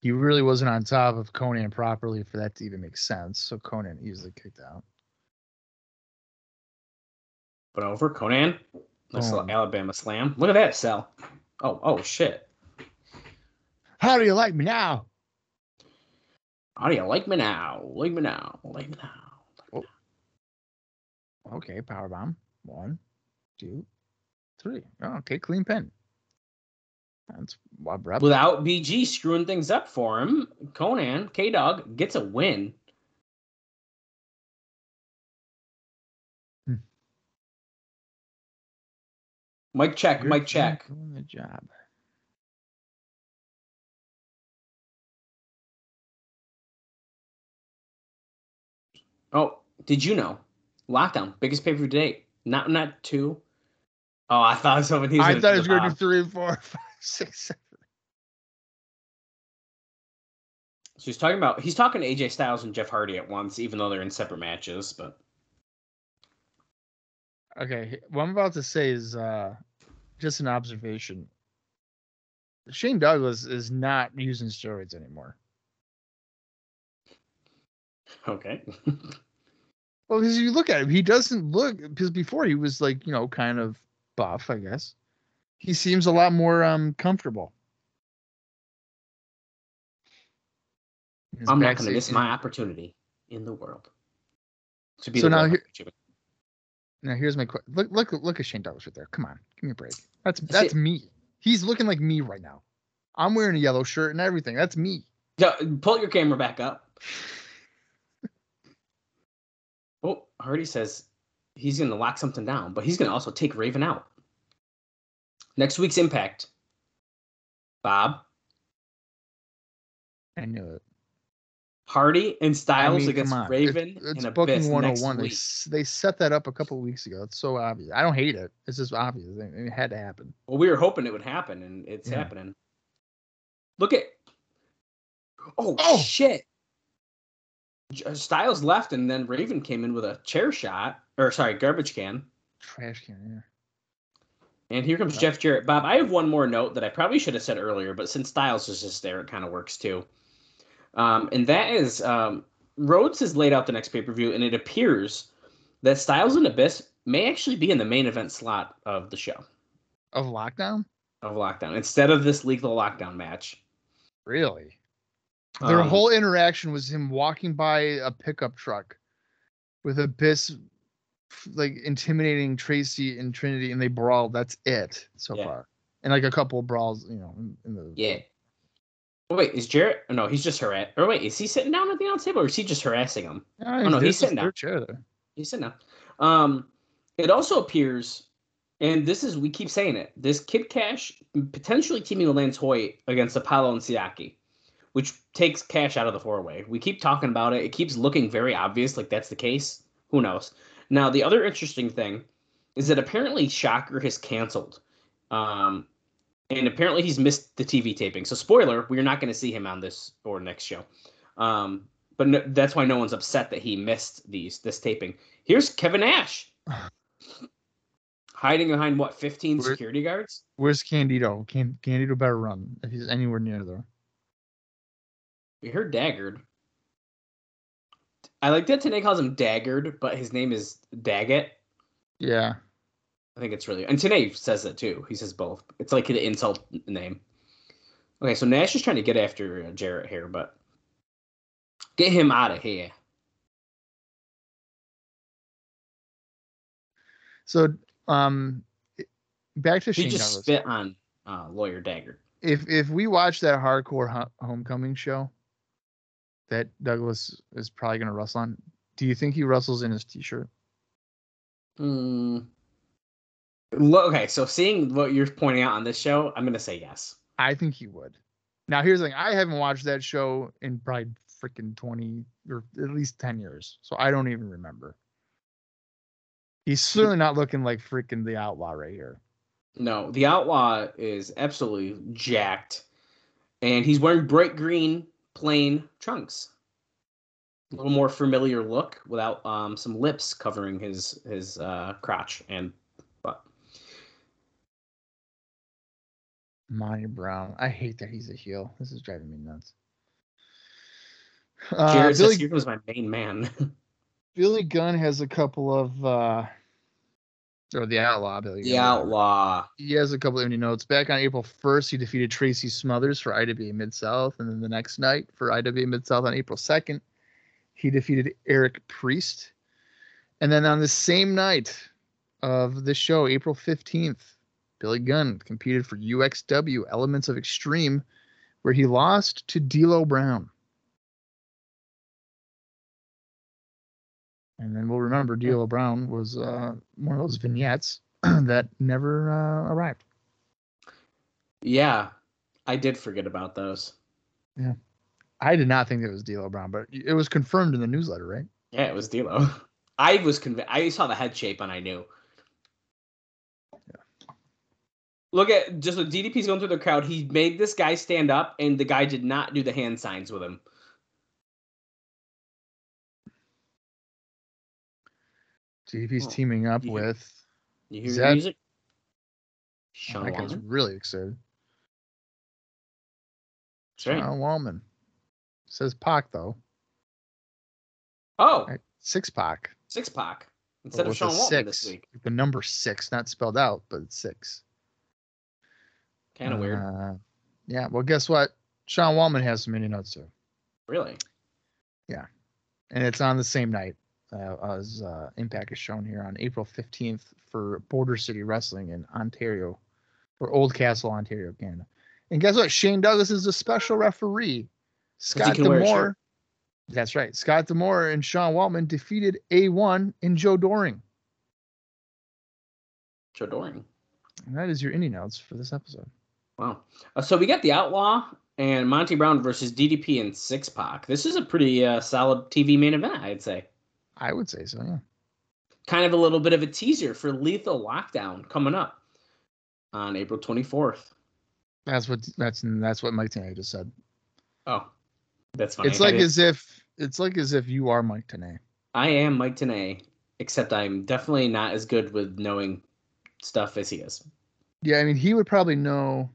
he really wasn't on top of Konnan properly for that to even make sense. So Konnan easily kicked out. But over Konnan, nice little oh. Alabama slam. Look at that sell. Oh, oh shit. How do you like me now? Audio, like me now, like me now, like me now. Oh. Okay, power bomb. One, two, three. Oh, okay, clean pin. That's Bob. Without BG screwing things up for him, Konnan K Dog gets a win. Mic check, You're mic check. Doing the job. Oh, did you know? Lockdown, biggest pay per view date. Not not two. Oh, I thought so. He I gonna thought it was going to do three, four, five, six, seven. So he's talking about he's talking to AJ Styles and Jeff Hardy at once, even though they're in separate matches. But Okay, what I'm about to say is uh, just an observation. Shane Douglas is not using steroids anymore. okay, Well, because you look at him, he doesn't look because before he was like you know kind of buff, I guess. He seems a lot more um comfortable. His I'm not going to miss my opportunity in the world to be So now here-. Now here's my question. Look, look, look at Shane Douglas right there. Come on, give me a break. That's See- that's me. He's looking like me right now. I'm wearing a yellow shirt and everything. That's me. Yeah, pull your camera back up. Oh, Hardy says he's going to lock something down, but he's going to also take Raven out. Next week's Impact. Bob, I knew it. Hardy and I Styles mean, against. Raven It's, it's and booking Abyss 101. next They they set that up a couple weeks ago. It's so obvious. I don't hate it. It's just obvious. It it had to happen. Well, we were hoping it would happen, and it's Yeah. happening. Look at. Oh, Oh! shit! Uh, Styles left, and then Raven came in with a chair shot, or sorry, garbage can. Trash can. Yeah. And here comes. Jeff Jarrett. Bob, I have one more note that I probably should have said earlier, but since Styles is just there, it kind of works too. Um, and that is um, Rhodes has laid out the next pay per view, and it appears that Styles and Abyss may actually be in the main event slot of the show Of lockdown? of Lockdown instead of this legal lockdown match. Really? Their Um, whole interaction was him walking by a pickup truck with Abyss like intimidating Tracy and Trinity, and they brawled. That's it so Yeah. far. And like a couple of brawls, you know, in, in the Yeah. Oh, wait, is Jarrett? oh, No, he's just harassing. Or wait, is he sitting down at the announce table, or is he just harassing him? Oh, no, he's sitting down. chair there. He's sitting down. Um, it also appears, and this is we keep saying it. This Kid Kash potentially teaming with Lance Hoyt against Apolo and Siaki, which takes Kash out of the four way. We keep talking about it. It keeps looking very obvious, like that's the case. Who knows? Now, the other interesting thing is that apparently Shocker has canceled. Um, and apparently he's missed the TV taping. So, spoiler, we're not going to see him on this or next show. Um, but no, that's why no one's upset that he missed these this taping. Here's Kevin Nash hiding behind what 15 Where- security guards. Where's Candido? Can Candido better run if he's anywhere near there. We heard Daggered. I like that Tenay calls him Daggered, but his name is Daggett. Yeah. I think it's really and Tenay says it too. He says both. It's like an insult name. Okay, so Nash is trying to get after uh, Jarrett here, but get him out of here. So um back to He Shane just Douglas. spit on uh, lawyer Dagger. if if we watch that hardcore ho- homecoming show that Douglas is probably going to wrestle on, do you think he wrestles in his t-shirt? Hmm. Okay, so seeing what you're pointing out on this show, I'm gonna say yes. I think he would. Now here's the thing: I haven't watched that show in probably freaking twenty or at least ten years, so I don't even remember. He's certainly not looking like freaking the outlaw right here. No, the outlaw is absolutely jacked, and he's wearing bright green plain trunks. A little more familiar look without um, some lips covering his his uh, crotch and Monty Brown. I hate that he's a heel. This is driving me nuts. Uh, Jared Billy, "Here comes my main man." Billy Gunn has a couple of uh, or the Outlaw. Billy The Gunn. Outlaw. He has a couple of indie notes. Back on April 1st, he defeated Tracy Smothers for IWA Mid South, and then the next night for IWA Mid South on April 2nd, he defeated Eric Priest. And then on the same night of the show, April 15th, Billy Gunn competed for UXW Elements of Extreme, where he lost to D'Lo Brown. And then we'll remember D'Lo Brown was uh, one of those vignettes that never uh, arrived. Yeah, I did forget about those. Yeah, I did not think it was D'Lo Brown, but it was confirmed in the newsletter, right? Yeah, it was D'Lo. I was convinced. I saw the head shape and I knew. Look at just what DDP's going through the crowd. He made this guy stand up, and the guy did not do the hand signs with him. DDP's Oh, teaming up you- with. You hear Is the music? Sean that guy's Waltman? really excited. That's right. Sean Waltman. Says Pac though. Oh, Right. Six Pac. six pack instead of with a Sean Waltman this week. The number six, not spelled out, but it's six. Kind of weird. Uh, yeah. Well, guess what? Sean Waltman has some indie notes too, Really? Yeah. And it's on the same night uh, as uh, Impact is shown here on April fifteenth for Border City Wrestling in Ontario, or Oldcastle, Ontario, Canada. And guess what? Shane Douglas is a special referee. Scott can wear a D'Amore. That's right. Scott D'Amore and Sean Waltman defeated A1 and Joe Doering. Joe Doering. And that is your indie notes for this episode. Wow. Uh, so we got the Outlaw and Monty Brown versus DDP and Six Pack. This is a pretty uh, solid TV main event, I'd say. I would say so, yeah. Kind of a little bit of a teaser for Lethal Lockdown coming up on April 24th. That's what that's that's what Mike Tenay just said. Oh, that's funny. it's like as if it's like as if you are Mike Tenay. I am Mike Tenay, except I'm definitely not as good with knowing stuff as he is. Yeah, I mean he would probably know.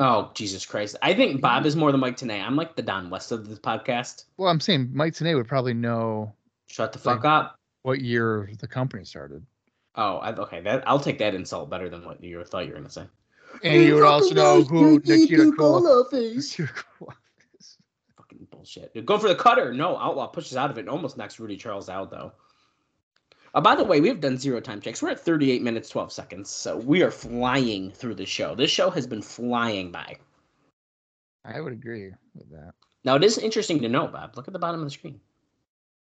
Oh, Jesus Christ. I think Bob is more than Mike Tenay. I'm like the Don West of this podcast. Well, I'm saying Mike Tenay would probably know Shut the fuck up. what year the company started, Oh, I, okay. That I'll take that insult better than what you thought you were gonna say. and you would also know who Nikita Koloff. face. Nikita Koloff is. Fucking bullshit. Dude, go for the cutter. No, Outlaw pushes out of it and almost knocks Rudy Charles out though. Uh, by the way, we've done zero time checks. We're at 38 minutes 12 seconds, so we are flying through the show. This show has been flying by. I would agree with that. Now it is interesting to know, Bob. Look at the bottom of the screen.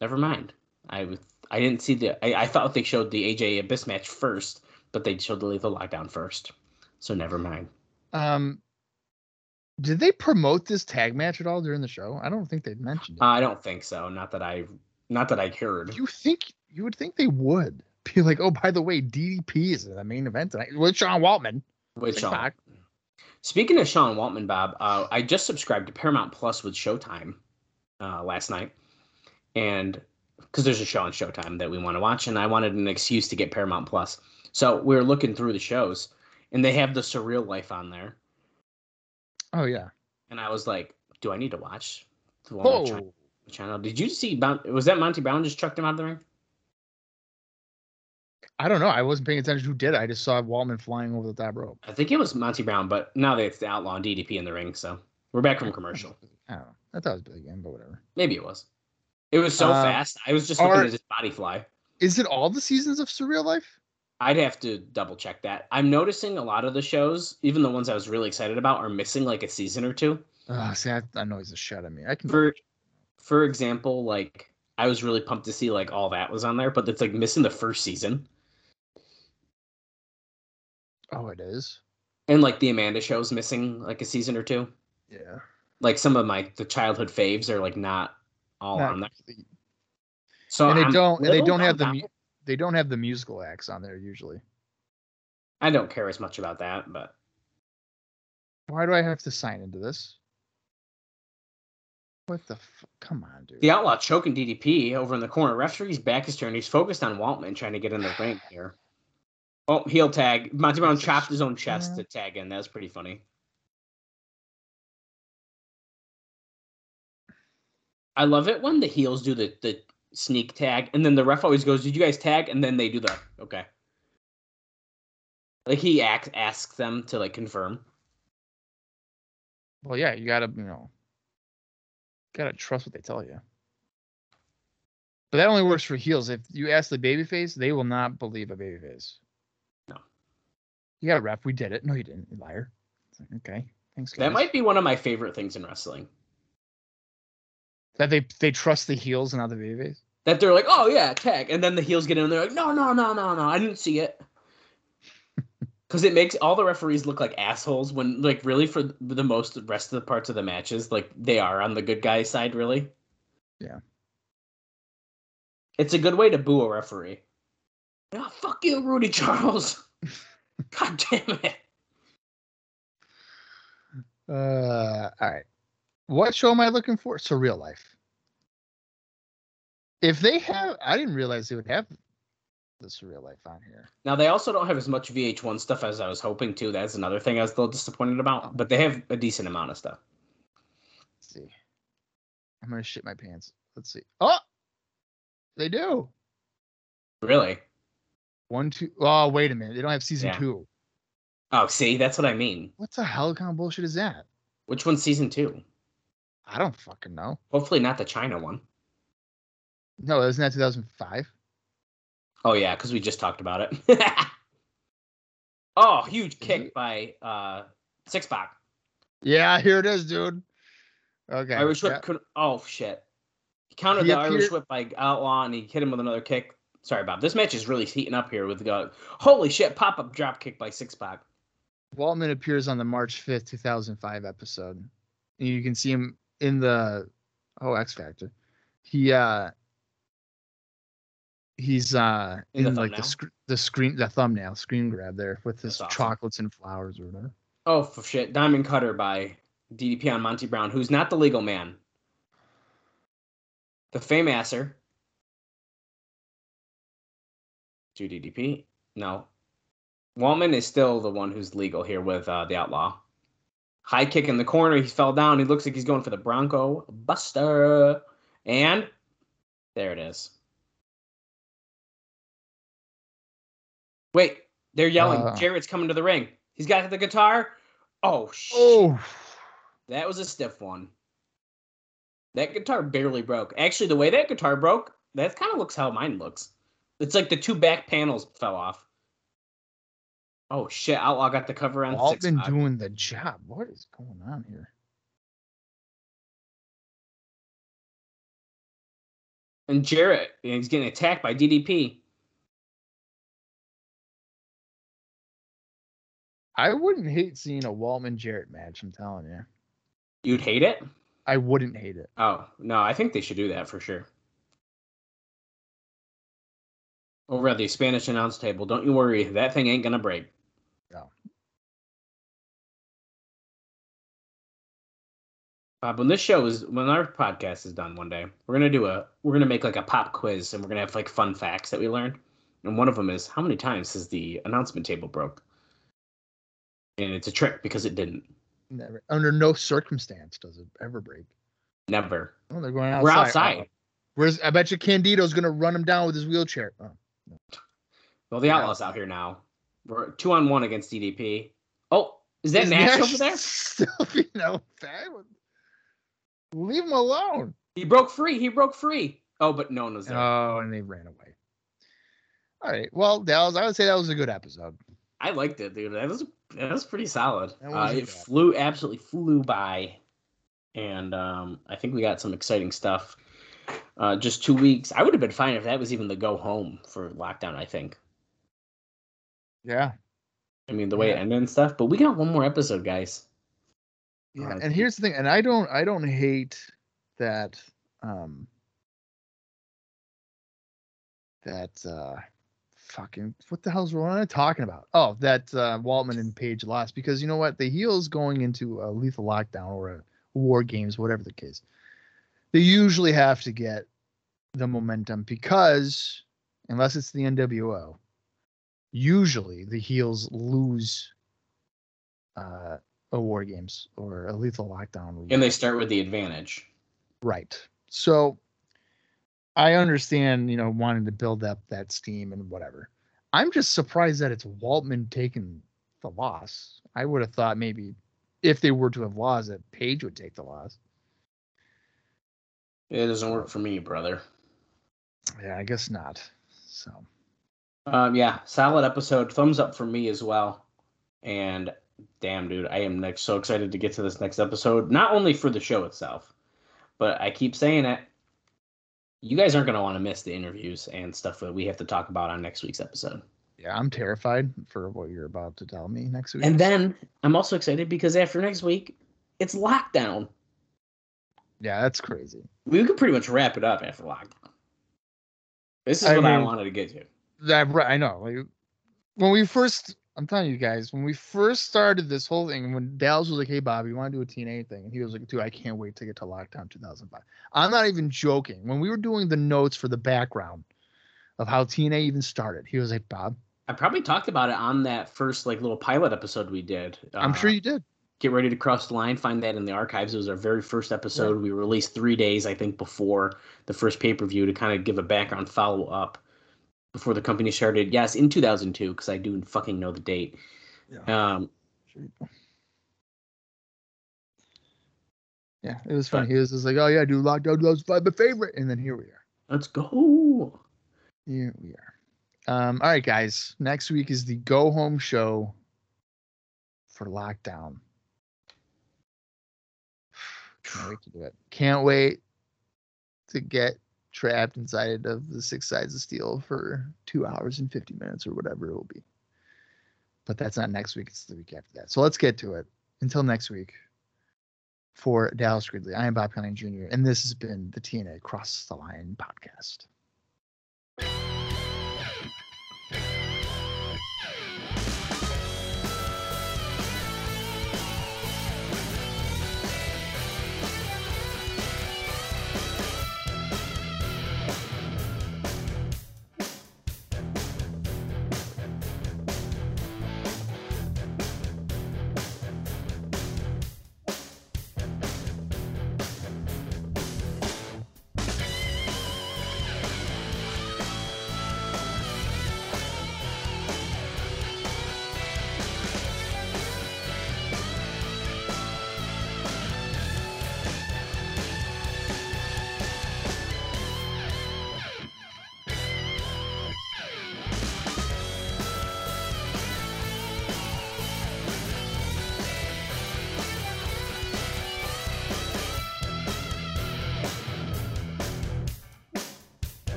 Never mind. I was I didn't see the. I, I thought they showed the AJ Abyss match first, but they showed the Lethal Lockdown first. So never mind. Um, did they promote this tag match at all during the show? I don't think they mentioned it. I don't think so. Not that I, not that I heard. you think you would think they would be like, oh, by the way, DDP is the main event tonight with Sean Waltman. With Sean. pack. Speaking of Sean Waltman, Bob, uh, I just subscribed to Paramount Plus with Showtime uh, last night, and because there's a show on Showtime that we want to watch, and I wanted an excuse to get Paramount Plus, so we were looking through the shows, and they have the Surreal Life on there, Oh yeah. and I was like, do I need to watch the one on Oh, China channel? Did you see? Was that Monty Brown just chucked him out of the ring? I don't know. I wasn't paying attention to who did it. I just saw Waltman flying over the top rope. I think it was Monty Brown, but now that it's the Outlaw and DDP in the ring, so we're back from commercial. I don't know. I thought it was Billy Gunn, but whatever. Maybe it was. It was so Uh, fast. I was just looking are- at his body fly. Is it all the seasons of Surreal Life? I'd have to double check that. I'm noticing a lot of the shows, even the ones I was really excited about, are missing like a season or two. Oh, see, that annoys the shit out of me. I can. For for example, like I was really pumped to see like all that was on there, but it's like missing the first season. Oh, it is. And like the Amanda show's missing like a season or two. Yeah. Like some of my the childhood faves are like not all Not on there. complete. So and they I'm don't. And they don't have the. mu- They don't have the musical acts on there usually. I don't care as much about that, but Why do I have to sign into this? What the? F- Come on, dude. the outlaw choking DDP over in the corner. Referee's back is turned. He's focused on Waltman trying to get in the ring here. Oh, heel tag. Monty Brown chopped his own chest to tag in. That was pretty funny. I love it when the heels do the the sneak tag, and then the ref always goes, "Did you guys tag?" And then they do the okay. Like he acts, asks them to like confirm. Well, yeah, you gotta, you know, gotta trust what they tell you. But that only works for heels. If you ask the babyface, they will not believe a babyface. You got a ref. We did it. No, you didn't, you liar. Like, okay, thanks. That might be one of my favorite things in wrestling. that they they trust the heels and not the babyface. That they're like, "Oh yeah, tag," and then the heels get in, and they're like, "No, no, no, no, no, I didn't see it." Because it makes all the referees look like assholes when, like, really for the most rest of the parts of the matches, like they are on the good guy side, really. Yeah. It's a good way to boo a referee. Yeah, fuck you, Rudy Charles. God damn it. Uh, all right. What show am I looking for? Surreal Life. If they have, I didn't realize they would have the Surreal Life on here. Now they also don't have as much VH1 stuff as I was hoping to. That's another thing I was a little disappointed about. But they have a decent amount of stuff. Let's see. I'm gonna shit my pants. Let's see. Oh, they do. Really? One, two. Oh, wait a minute. They don't have season Yeah. two. Oh, see, that's what I mean. What the hell kind of bullshit is that? Which one's season two? I don't fucking know. Hopefully not the China one. No, isn't that 2005? Oh yeah, because we just talked about it. oh, huge kick it? by uh Six Pack. Yeah, here it is, dude. Okay. Irish whip. yeah. could- oh shit. He countered He the Irish whip by Outlaw, and he hit him with another kick. Sorry, Bob. This match is really heating up here with the holy shit pop up drop kick by Six Pack. Waltman appears on the March 5th, 2005 episode. And you can see him in the oh X Factor. He uh he's uh In in, the like the sc- the screen the thumbnail screen grab there with his awesome. chocolates and flowers or whatever. Oh for shit! Diamond Cutter by DDP on Monty Brown, who's not the legal man. The Fameasser. To DDP? No. Waltman is still the one who's legal here with uh, the Outlaw. High kick in the corner. He fell down. He looks like he's going for the Bronco Buster. And there it is. Wait, they're yelling. Uh. Jarrett's coming to the ring. He's got the guitar. Oh, shit. Oh That was a stiff one. That guitar barely broke. Actually, the way that guitar broke, that kind of looks how mine looks. It's like the two back panels fell off. Oh shit! Outlaw got the cover on. Waltman pack. doing the job. What is going on here? and Jarrett, he's getting attacked by DDP. I wouldn't hate seeing a Waltman Jarrett match, I'm telling you. You'd hate it? I wouldn't hate it. Oh no, I think they should do that for sure. Over at the Spanish announce table, don't you worry, that thing ain't gonna break. No. Bob, when this show is when our podcast is done one day, we're gonna do a we're gonna make like a pop quiz and we're gonna have like fun facts that we learned. And one of them is how many times has the announcement table broke? And it's a trick because it didn't. Never under no circumstance does it ever break. Never. Oh, they're going outside. We're Oh, outside. Where's I bet you Candido's gonna run him down with his wheelchair. Oh. Well, the Outlaws out here now. We're two on one against DDP. Oh, is that Is Nash Nash over there? Still being out? Leave him alone. He broke free. He broke free. Oh, but no one was there. Oh, and they ran away. All right. Well, Dallas, I would say that was a good episode. I liked it, dude. That was that was pretty solid. That Uh, it bad. flew absolutely flew by, and um, I think we got some exciting stuff. Uh, just two weeks. I would have been fine if that was even the go home for lockdown. I think. Yeah. I mean, the way it ended and stuff. But we got one more episode, guys. Yeah. Uh, and here's the thing, and I don't I don't hate that um that uh fucking what the hell's what am I talking about? Oh, that uh Waltman and Page lost because you know what? The heels going into a lethal lockdown or a war games, whatever the case, they usually have to get the momentum because unless it's the NWO, usually the heels lose uh a war games or a lethal lockdown. And they start with the advantage. Right. So I understand, you know, wanting to build up that steam and whatever. I'm just surprised that it's Waltman taking the loss. I would have thought maybe if they were to have lost, that Page would take the loss. It doesn't work for me, brother. Yeah, I guess not. So, Um, yeah, solid episode. Thumbs up for me as well. And damn, dude, I am next so excited to get to this next episode. Not only for the show itself, but I keep saying it. You guys aren't gonna want to miss the interviews and stuff that we have to talk about on next week's episode. yeah, I'm terrified for what you're about to tell me next week. And then I'm also excited because after next week, it's lockdown. Yeah, that's crazy. We could pretty much wrap it up after lockdown. This is I what I wanted to get to. That I know. Like when we first, I'm telling you guys, when we first started this whole thing, when Dallas was like, "Hey, Bob, you want to do a TNA thing?" and he was like, "Dude, I can't wait to get to Lockdown 2005." I'm not even joking. When we were doing the notes for the background of how TNA even started, he was like, "Bob, I probably talked about it on that first like little pilot episode we did. I'm Uh, sure you did." Get ready to cross the line find that in the archives it was our very first episode we released three days i think before the first pay-per-view to kind of give a background follow up before the company started yes in 2002 because i do fucking know the date um Yeah, it was funny. He was just like, "Oh yeah, dude, Lockdown 2005, my favorite," and then here we are. let's go Here we are. Um, all right, guys. Next week is the go home show for lockdown. Can't wait to do it. Can't wait to get trapped inside of the six sides of steel for two hours and 50 minutes or whatever it will be. But that's not next week, it's the week after that. So let's get to it. Until next week, for Dallas Gridley, I am Bob Colling Jr., and this has been the TNA Cross the Line podcast.